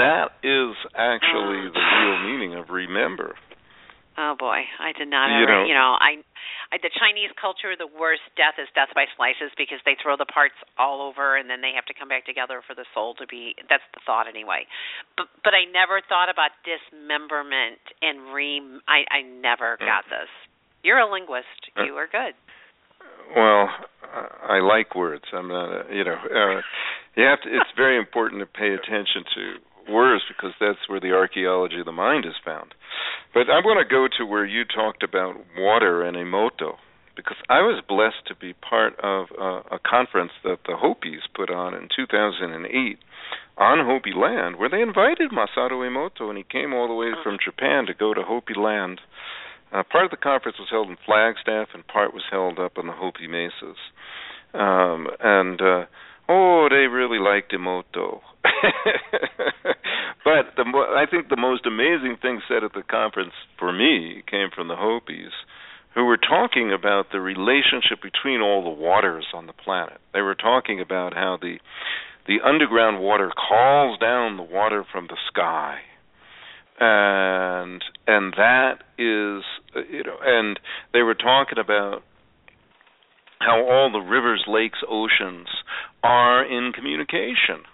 That is actually the real meaning of remember. Oh boy, I did not you ever. Know, you know, I, I the Chinese culture, the worst death is death by slices because they throw the parts all over and then they have to come back together for the soul to be. That's the thought anyway. But but I never thought about dismemberment and re. I I never got this. You're a linguist. You are good. Well, I like words. I'm not. A, you know, uh, you have to. It's very important to pay attention to words because that's where the archaeology of the mind is found. But I'm going to go to where you talked about water and Emoto because I was blessed to be part of a, a conference that the Hopis put on in 2008 on Hopi land where they invited Masaru Emoto and he came all the way from Japan to go to Hopi land. Uh, part of the conference was held in Flagstaff and part was held up on the Hopi Mesas. Um, and uh, oh, they really liked Emoto. Oh, *laughs* but the mo- I think the most amazing thing said at the conference for me came from the Hopis, who were talking about the relationship between all the waters on the planet. They were talking about how the the underground water calls down the water from the sky and and that is you know and they were talking about how all the rivers lakes oceans are in communication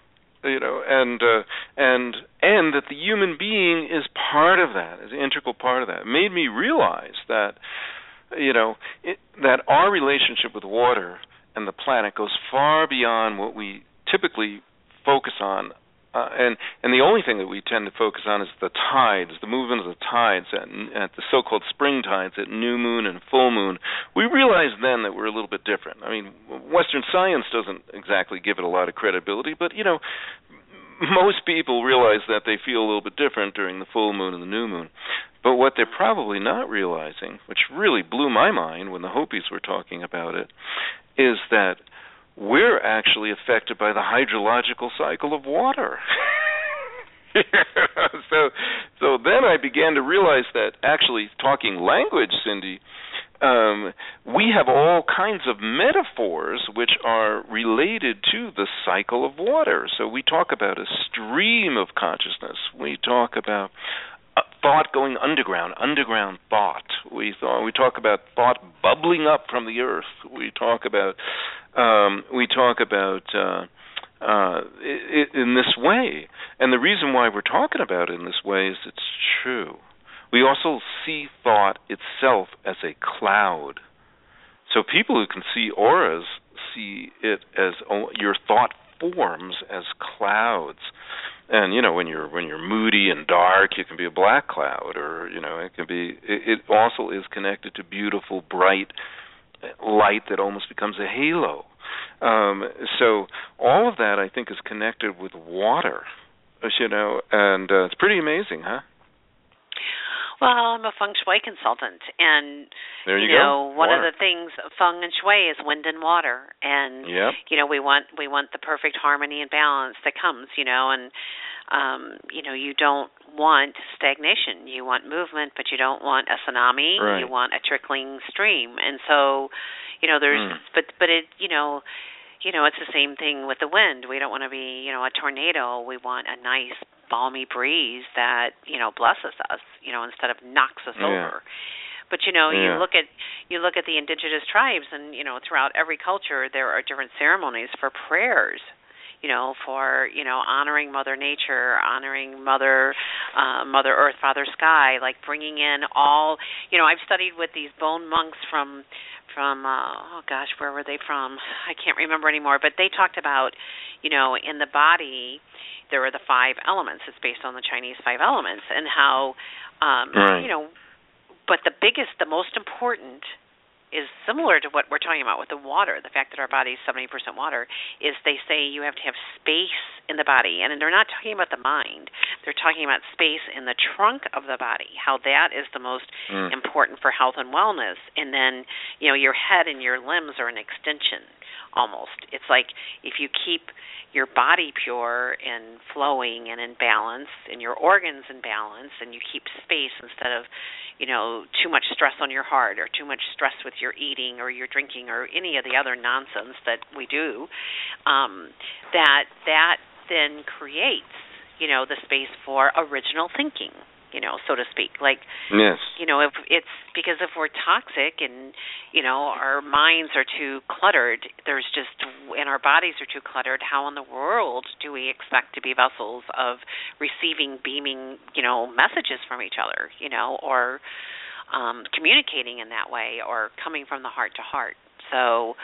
you know and uh, and and that the human being is part of that is an integral part of that. It made me realize that you know it, that our relationship with water and the planet goes far beyond what we typically focus on uh, and and the only thing that we tend to focus on is the tides, the movement of the tides at, at the so-called spring tides at new moon and full moon. We realize then that we're a little bit different. I mean, Western science doesn't exactly give it a lot of credibility, but you know, *laughs* most people realize that they feel a little bit different during the full moon and the new moon. But what they're probably not realizing, which really blew my mind when the Hopis were talking about it, is that we're actually affected by the hydrological cycle of water. *laughs* so so then I began to realize that actually talking language, Cindy, um, we have all kinds of metaphors which are related to the cycle of water. So we talk about a stream of consciousness. We talk about thought going underground, underground thought. We thought we talk about thought bubbling up from the earth. We talk about um, we talk about uh, uh, in this way, and the reason why we're talking about it in this way is it's true. We also see thought itself as a cloud. So people who can see auras see it as your thought forms as clouds. And you know when you're when you're moody and dark you can be a black cloud or you know it can be it, it also is connected to beautiful bright light that almost becomes a halo. Um so all of that i think is connected with water you know and uh, it's pretty amazing huh well, I'm a feng shui consultant, and there you, you know go. one water. of the things feng and shui is wind and water, and yep. you know we want we want the perfect harmony and balance that comes, you know, and um, you know you don't want stagnation. You want movement, but you don't want a tsunami. Right. You want a trickling stream, and so you know there's mm. but but it you know you know it's the same thing with the wind. We don't want to be you know a tornado. We want a nice balmy breeze that you know blesses us you know instead of knocks us yeah. over but you know yeah. you look at you look at the indigenous tribes and you know throughout every culture there are different ceremonies for prayers you know for you know honoring mother nature honoring mother uh mother earth father sky like bringing in all you know i've studied with these bone monks from from uh oh gosh where were they from i can't remember anymore but they talked about you know in the body there are the five elements. It's based on the Chinese five elements and how, um, right. you know, but the biggest, the most important is similar to what we're talking about with the water. The fact that our body is 70% water is they say you have to have space in the body. And they're not talking about the mind. They're talking about space in the trunk of the body, how that is the most mm. important for health and wellness. And then, you know, your head and your limbs are an extension almost. It's like if you keep your body pure and flowing and in balance and your organs in balance and you keep space instead of you know too much stress on your heart or too much stress with your eating or your drinking or any of the other nonsense that we do um that that then creates you know the space for original thinking you know, so to speak. Like, yes. you know, if it's because if we're toxic and you know our minds are too cluttered, there's just and our bodies are too cluttered. How in the world do we expect to be vessels of receiving, beaming, you know, messages from each other, you know, or um, communicating in that way, or coming from the heart to heart? So,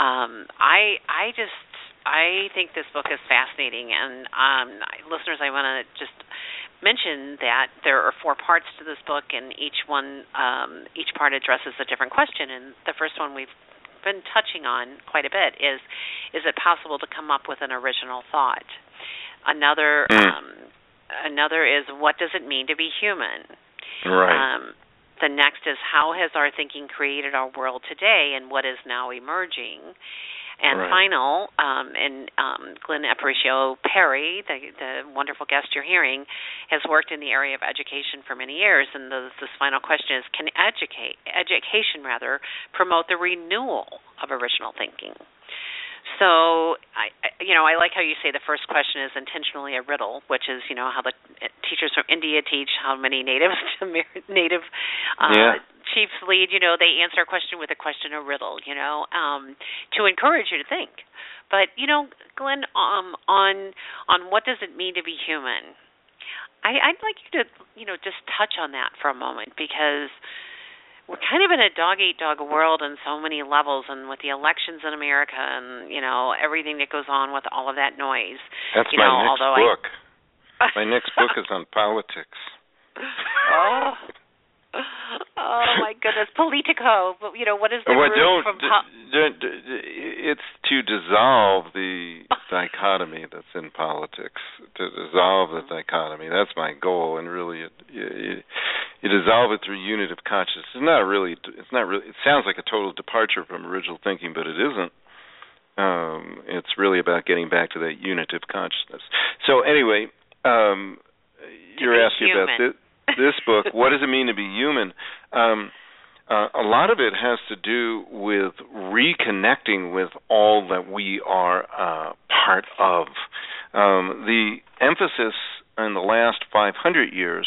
um, I I just I think this book is fascinating, and um, listeners, I want to just mention that there are four parts to this book, and each one, um, each part addresses a different question. And the first one we've been touching on quite a bit is: Is it possible to come up with an original thought? Another, mm. um, another is: What does it mean to be human? Right. Um, the next is how has our thinking created our world today, and what is now emerging? And right. final, um, and um, Glenn Aparicio Parry, the, the wonderful guest you're hearing, has worked in the area of education for many years. And the, this final question is: Can educate education rather promote the renewal of original thinking? So, I, you know, I like how you say the first question is intentionally a riddle, which is, you know, how the teachers from India teach how many natives *laughs* to native uh, yeah. Chiefs lead. You know, they answer a question with a question, a riddle. You know, um, to encourage you to think. But you know, Glenn, um, on on what does it mean to be human? I, I'd like you to, you know, just touch on that for a moment because we're kind of in a dog eat dog world on so many levels and with the elections in America and you know everything that goes on with all of that noise. That's you my know, next although book. I... *laughs* my next book is on politics. oh. Oh my goodness, Politico. But you know what is the well, root don't, from? d- d- d- it's to dissolve the dichotomy that's in politics. To dissolve the dichotomy. That's my goal, and really, it, you, you dissolve it through unit of consciousness. It's not really. It's not really. It sounds like a total departure from original thinking, but it isn't. Um, it's really about getting back to that unit of consciousness. So anyway, um, you're asking human. about this this book, what does it mean to be human? Um, uh, a lot of it has to do with reconnecting with all that we are uh, part of. Um, the emphasis in the last 500 years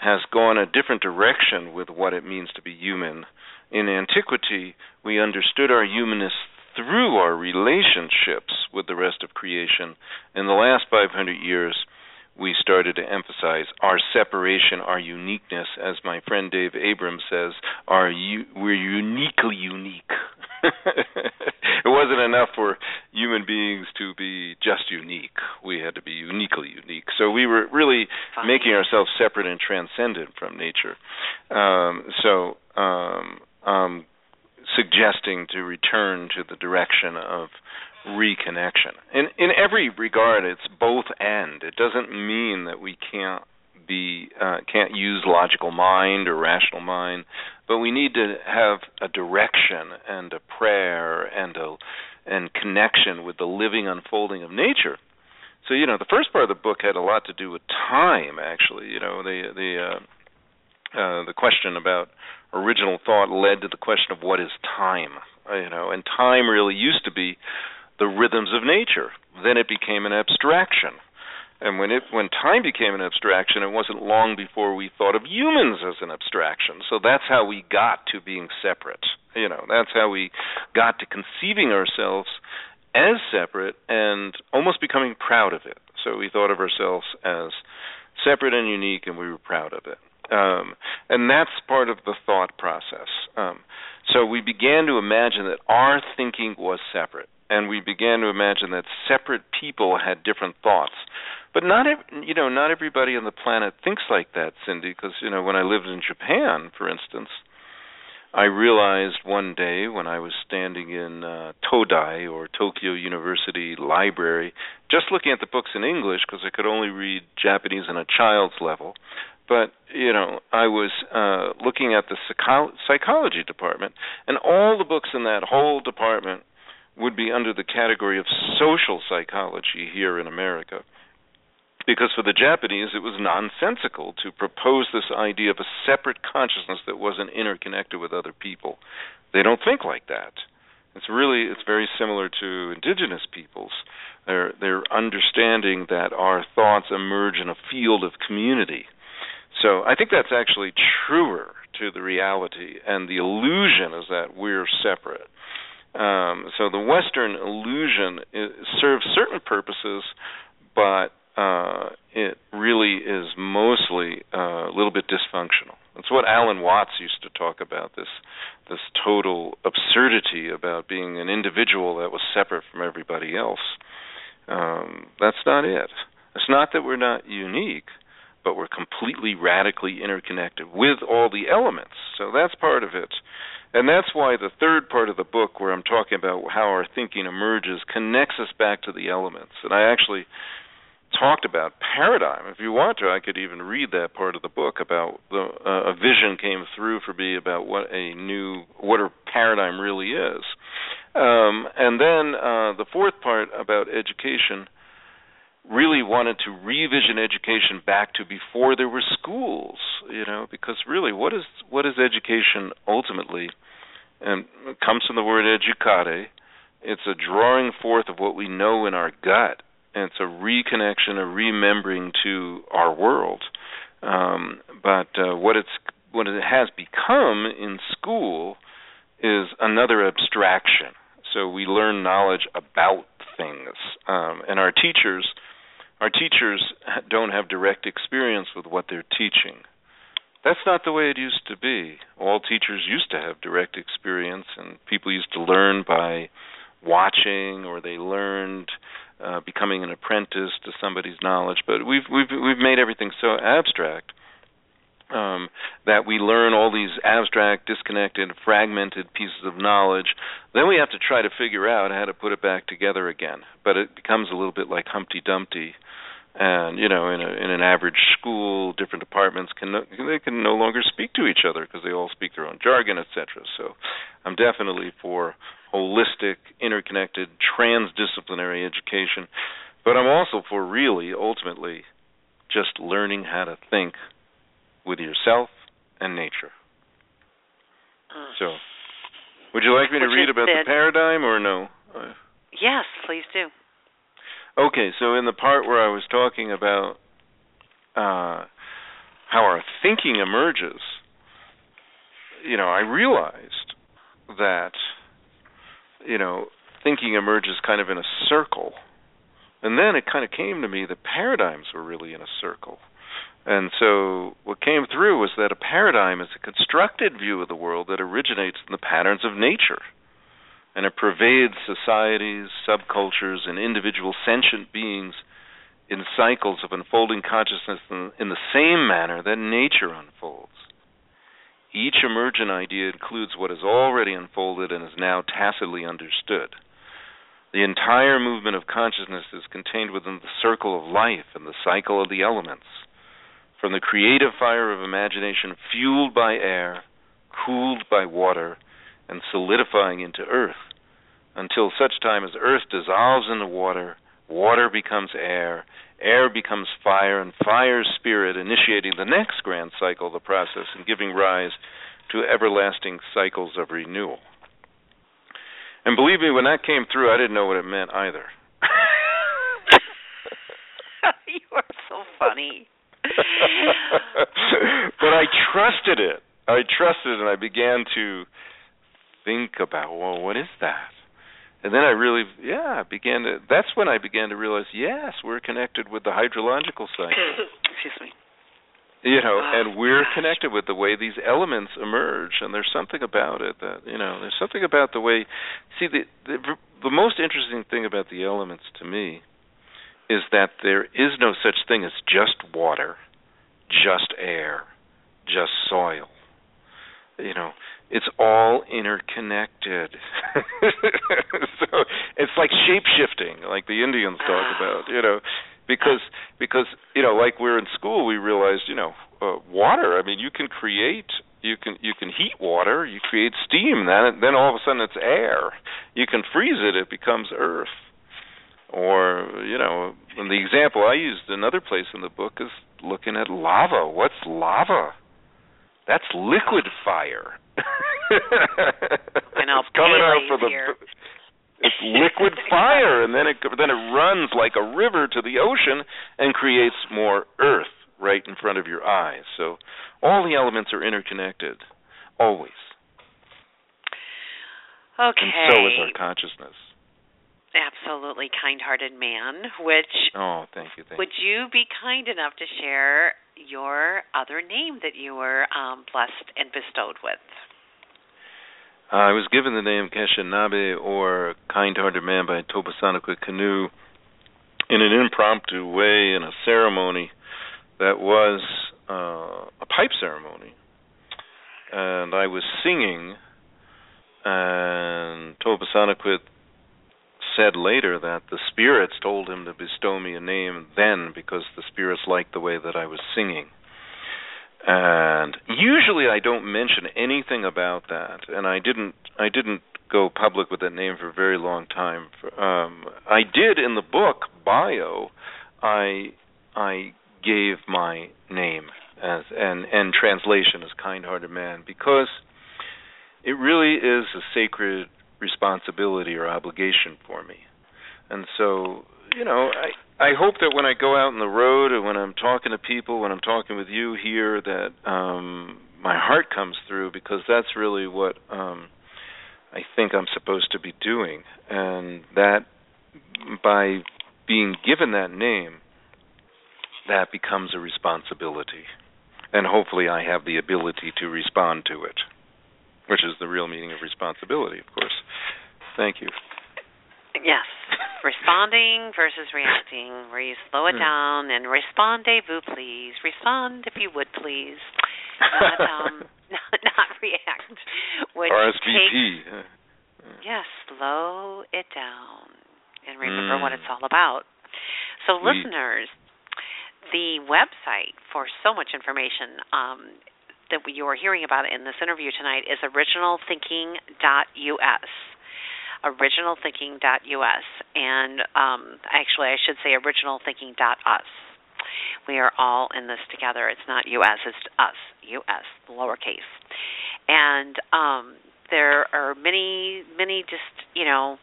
has gone a different direction with what it means to be human. In antiquity, we understood our humanness through our relationships with the rest of creation. In the last 500 years, we started to emphasize our separation, our uniqueness, as my friend Dave Abrams says, our we're uniquely unique. *laughs* it wasn't enough for human beings to be just unique. We had to be uniquely unique. So we were really Fine. making ourselves separate and transcendent from nature. Um, so um, um, suggesting to return to the direction of reconnection. In in every regard, it's both and. It doesn't mean that we can't be uh, can't use logical mind or rational mind, but we need to have a direction and a prayer and a and connection with the living unfolding of nature. So you know, the first part of the book had a lot to do with time. Actually, you know, the the uh, uh, the question about original thought led to the question of what is time. You know, and time really used to be the rhythms of nature. Then it became an abstraction. And when it when time became an abstraction, it wasn't long before we thought of humans as an abstraction. So that's how we got to being separate. You know, that's how we got to conceiving ourselves as separate and almost becoming proud of it. So we thought of ourselves as separate and unique, and we were proud of it. Um, and that's part of the thought process. Um, so we began to imagine that our thinking was separate and we began to imagine that separate people had different thoughts. But not ev- you know not everybody on the planet thinks like that, Cindy. Because you know when I lived in Japan, for instance, I realized one day when I was standing in uh, Todai or Tokyo University Library, just looking at the books in English because I could only read Japanese on a child's level. But you know, I was uh, looking at the psycho- psychology department, and all the books in that whole department would be under the category of social psychology here in America. Because for the Japanese, it was nonsensical to propose this idea of a separate consciousness that wasn't interconnected with other people. They don't think like that. It's really it's very similar to indigenous peoples. They're they're understanding that our thoughts emerge in a field of community. So I think that's actually truer to the reality, and the illusion is that we're separate. Um, so the Western illusion serves certain purposes, but uh, it really is mostly uh, a little bit dysfunctional. That's what Alan Watts used to talk about this this total absurdity about being an individual that was separate from everybody else. Um, that's not it. It's not that we're not unique, but we're completely radically interconnected with all the elements. So that's part of it. And that's why the third part of the book, where I'm talking about how our thinking emerges, connects us back to the elements. And I actually talked about paradigm. If you want to, I could even read that part of the book about the uh, a vision came through for me about what a new what a paradigm really is. Um, and then uh, the fourth part about education really wanted to revision education back to before there were schools, you know, because really what is what is education ultimately? And it comes from the word educare. It's a drawing forth of what we know in our gut, and it's a reconnection, a remembering to our world. Um, but uh, what it's what it has become in school is another abstraction. So we learn knowledge about things, um, and our teachers our teachers don't have direct experience with what they're teaching. That's not the way it used to be. All teachers used to have direct experience, and people used to learn by watching, or they learned uh, becoming an apprentice to somebody's knowledge. But we've we've we've made everything so abstract um, that we learn all these abstract, disconnected, fragmented pieces of knowledge. Then we have to try to figure out how to put it back together again. But it becomes a little bit like Humpty Dumpty and you know in a in an average school different departments can no, they can no longer speak to each other because they all speak their own jargon etc so i'm definitely for holistic interconnected transdisciplinary education but i'm also for really ultimately just learning how to think with yourself and nature. Uh, so would you like me to read about the paradigm or no? Yes please do Okay, so in the part where I was talking about uh, how our thinking emerges, you know, I realized that, you know, thinking emerges kind of in a circle. And then it kind of came to me that paradigms were really in a circle. And so what came through was that a paradigm is a constructed view of the world that originates in the patterns of nature. And it pervades societies, subcultures, and individual sentient beings in cycles of unfolding consciousness in, in the same manner that nature unfolds. Each emergent idea includes what has already unfolded and is now tacitly understood. The entire movement of consciousness is contained within the circle of life and the cycle of the elements. From the creative fire of imagination, fueled by air, cooled by water, and solidifying into earth, until such time as earth dissolves in the water, water becomes air, air becomes fire, and fire spirit, initiating the next grand cycle of the process and giving rise to everlasting cycles of renewal. And believe me, when that came through, I didn't know what it meant either. *laughs* you are so funny. *laughs* but I trusted it. I trusted it, and I began to think about, well, what is that? And then I really, yeah, began to. That's when I began to realize, yes, we're connected with the hydrological cycle. *laughs* Excuse me. You know, Oh, and we're gosh. connected with the way these elements emerge, and there's something about it that you know, there's something about the way. See, the the, the most interesting thing about the elements to me is that there is no such thing as just water, just air, just soil. You know, it's all interconnected. *laughs* so it's like shape shifting, like the Indians talk about, you know, because because you know, like we're in school, we realized, you know, uh, water. I mean, you can create, you can you can heat water, you create steam, then then all of a sudden it's air. You can freeze it, it becomes earth. Or you know, and the example I used another place in the book is looking at lava. What's lava? That's liquid fire. *laughs* I know, It's coming out for the. here. *laughs* It's liquid *laughs* fire, and then it then it runs like a river to the ocean and creates more earth right in front of your eyes. So all the elements are interconnected, always. Okay. And so is our consciousness. Absolutely kind-hearted man. Which Oh, thank you, thank would you be kind enough to share your other name that you were um, blessed and bestowed with? I was given the name Kizhe Naabe or Kind-Hearted Man by Topasanikwa Canoe in an impromptu way in a ceremony that was uh, a pipe ceremony. And I was singing, and Topasanikwa said later that the spirits told him to bestow me a name then because the spirits liked the way that I was singing. And usually I don't mention anything about that, and I didn't. I didn't go public with that name for a very long time. Um, I did in the book bio. I I gave my name as and and translation as kind-hearted man because it really is a sacred responsibility or obligation for me. And so, you know, I I hope that when I go out on the road and when I'm talking to people, when I'm talking with you here that um my heart comes through because that's really what um I think I'm supposed to be doing. And that by being given that name that becomes a responsibility. And hopefully I have the ability to respond to it which is the real meaning of responsibility of course thank you Yes. Responding versus reacting, where you slow it Hmm. down and respondez-vous, please. Respond if you would, please. Not um, *laughs* not, not react. Which RSVP takes- yes, slow it down and remember what Mm. it's all about. So, Sweet. listeners, the website for so much information um, that you are hearing about in this interview tonight is originalthinking.us originalthinking.us and um, actually I should say originalthinking.us. We are all in this together. It's not US, it's us, US, lowercase. And um, there are many, many just, you know,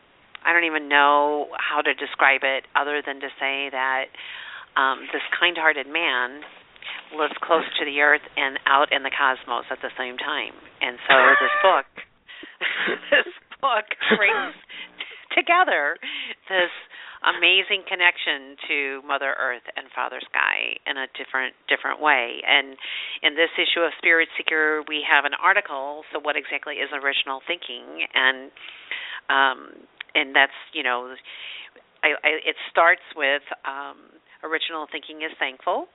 I don't even know how to describe it other than to say that um, this kind hearted man lives close to the earth and out in the cosmos at the same time. And so this *laughs* book *laughs* this book brings together this amazing connection to Mother Earth and Father Sky in a different different way. And in this issue of Spirit Seeker, we have an article. So, what exactly is original thinking? And um, and that's you know, I, I, it starts with um, original thinking is thankful.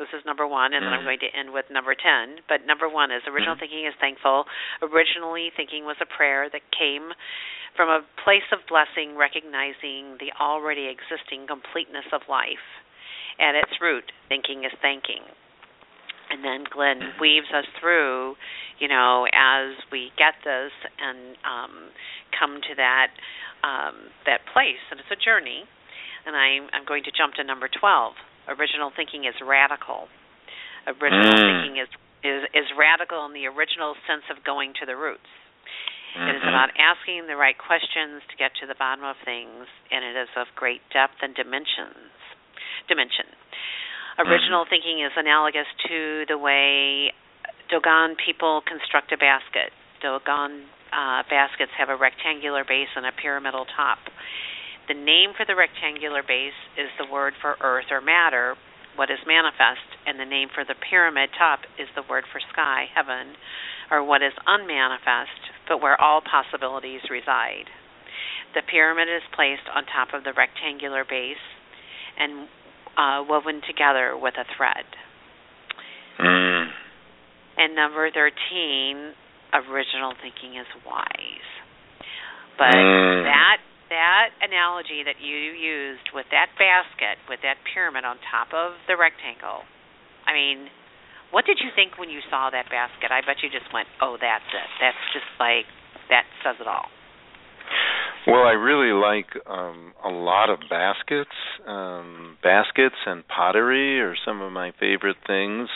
This is number one, and then I'm Mm-hmm. going to end with number 10. But number one is original Mhm. thinking is thankful. Originally, thinking was a prayer that came from a place of blessing, recognizing the already existing completeness of life. At its root, thinking is thanking. And then Glenn weaves us through, you know, as we get this and um, come to that um, that place, and it's a journey. And I'm I'm going to jump to number twelve. Original thinking is radical. Original Mm. thinking is, is is radical in the original sense of going to the roots. It is Mhm. about asking the right questions to get to the bottom of things, and it is of great depth and dimensions. Dimension. Original thinking is analogous to the way Dogon people construct a basket. Dogon uh, baskets have a rectangular base and a pyramidal top. The name for the rectangular base is the word for earth or matter, what is manifest, and the name for the pyramid top is the word for sky, heaven, or what is unmanifest, but where all possibilities reside. The pyramid is placed on top of the rectangular base and uh, woven together with a thread. Mm. And number 13, original thinking is wise. But Mm. that that analogy that you used with that basket, with that pyramid on top of the rectangle, I mean, what did you think when you saw that basket? I bet you just went, "Oh, that's it. That's just like that says it all." Well, I really like um a lot of baskets. Um baskets and pottery are some of my favorite things.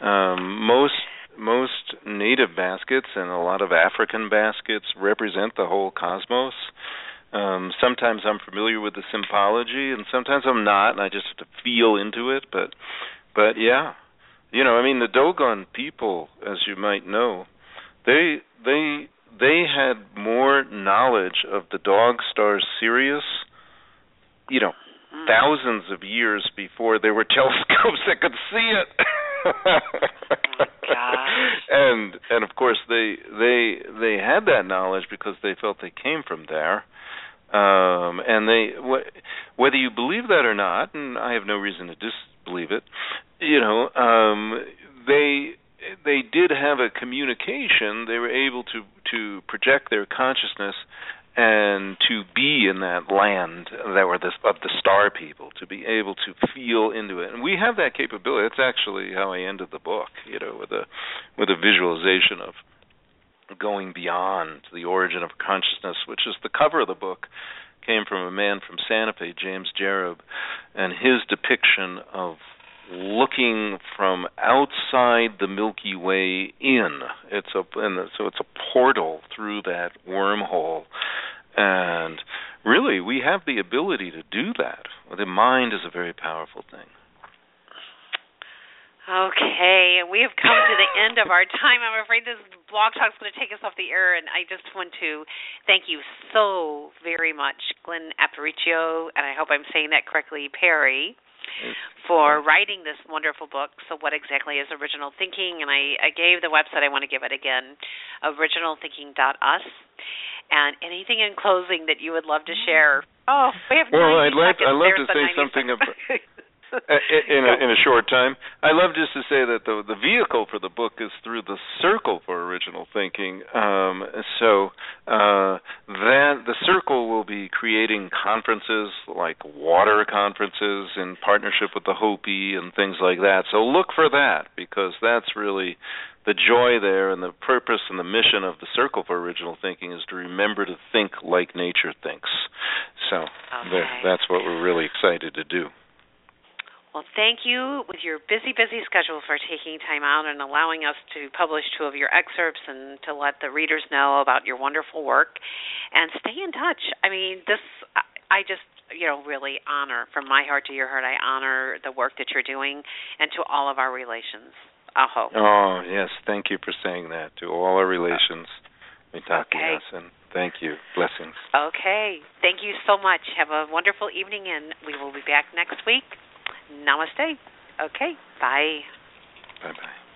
Um most most native baskets and a lot of African baskets represent the whole cosmos. Um sometimes I'm familiar with the symbology and sometimes I'm not and I just have to feel into it, but but yeah. You know, I mean the Dogon people as you might know, they they they had more knowledge of the dog star Sirius, you know, Mm. thousands of years before there were *laughs* telescopes that could see it. Oh. And and of course they they they had that knowledge because they felt they came from there. Um and they wh- whether you believe that or not, and I have no reason to disbelieve it, you know, um they they did have a communication. They were able to to project their consciousness and to be in that land that were the of the star people, to be able to feel into it. And we have that capability. That's actually how I ended the book, you know, with a with a visualization of going beyond the origin of consciousness, which is the cover of the book came from a man from Santa Fe, James Jerob, and his depiction of looking from outside the Milky Way in. It's a and so it's a portal through that wormhole, and really we have the ability to do that. The mind is a very powerful thing. Okay, we have come to the end of our time. I'm afraid this blog talk is going to take us off the air, and I just want to thank you so very much, Glenn Aparicio, and I hope I'm saying that correctly, Parry, for writing this wonderful book. So, what exactly is original thinking? And I, I gave the website. I want to give it again, originalthinking.us. And anything in closing that you would love to mm. share? Oh, we have. Well, 90 I'd like-. I'd love There's to say something seconds. *laughs* In a, in a short time. I love just to say that the the vehicle for the book is through the Circle for Original Thinking. Um, so uh, that the Circle will be creating conferences like water conferences in partnership with the Hopi and things like that. So look for that because that's really the joy there and the purpose and the mission of the Circle for Original Thinking is to remember to think like nature thinks. So there, Okay. that's what we're really excited to do. Well, thank you with your busy, busy schedule for taking time out and allowing us to publish two of your excerpts and to let the readers know about your wonderful work. And stay in touch. I mean, this, I- just you know, really honor from my heart to your heart. I honor the work that you're doing, and to all of our relations. Aho. Oh yes, thank you for saying that to all our relations. Okay. And thank you. Blessings. Okay. Thank you so much. Have a wonderful evening, and we will be back next week. Namaste. Okay. Bye. Bye bye.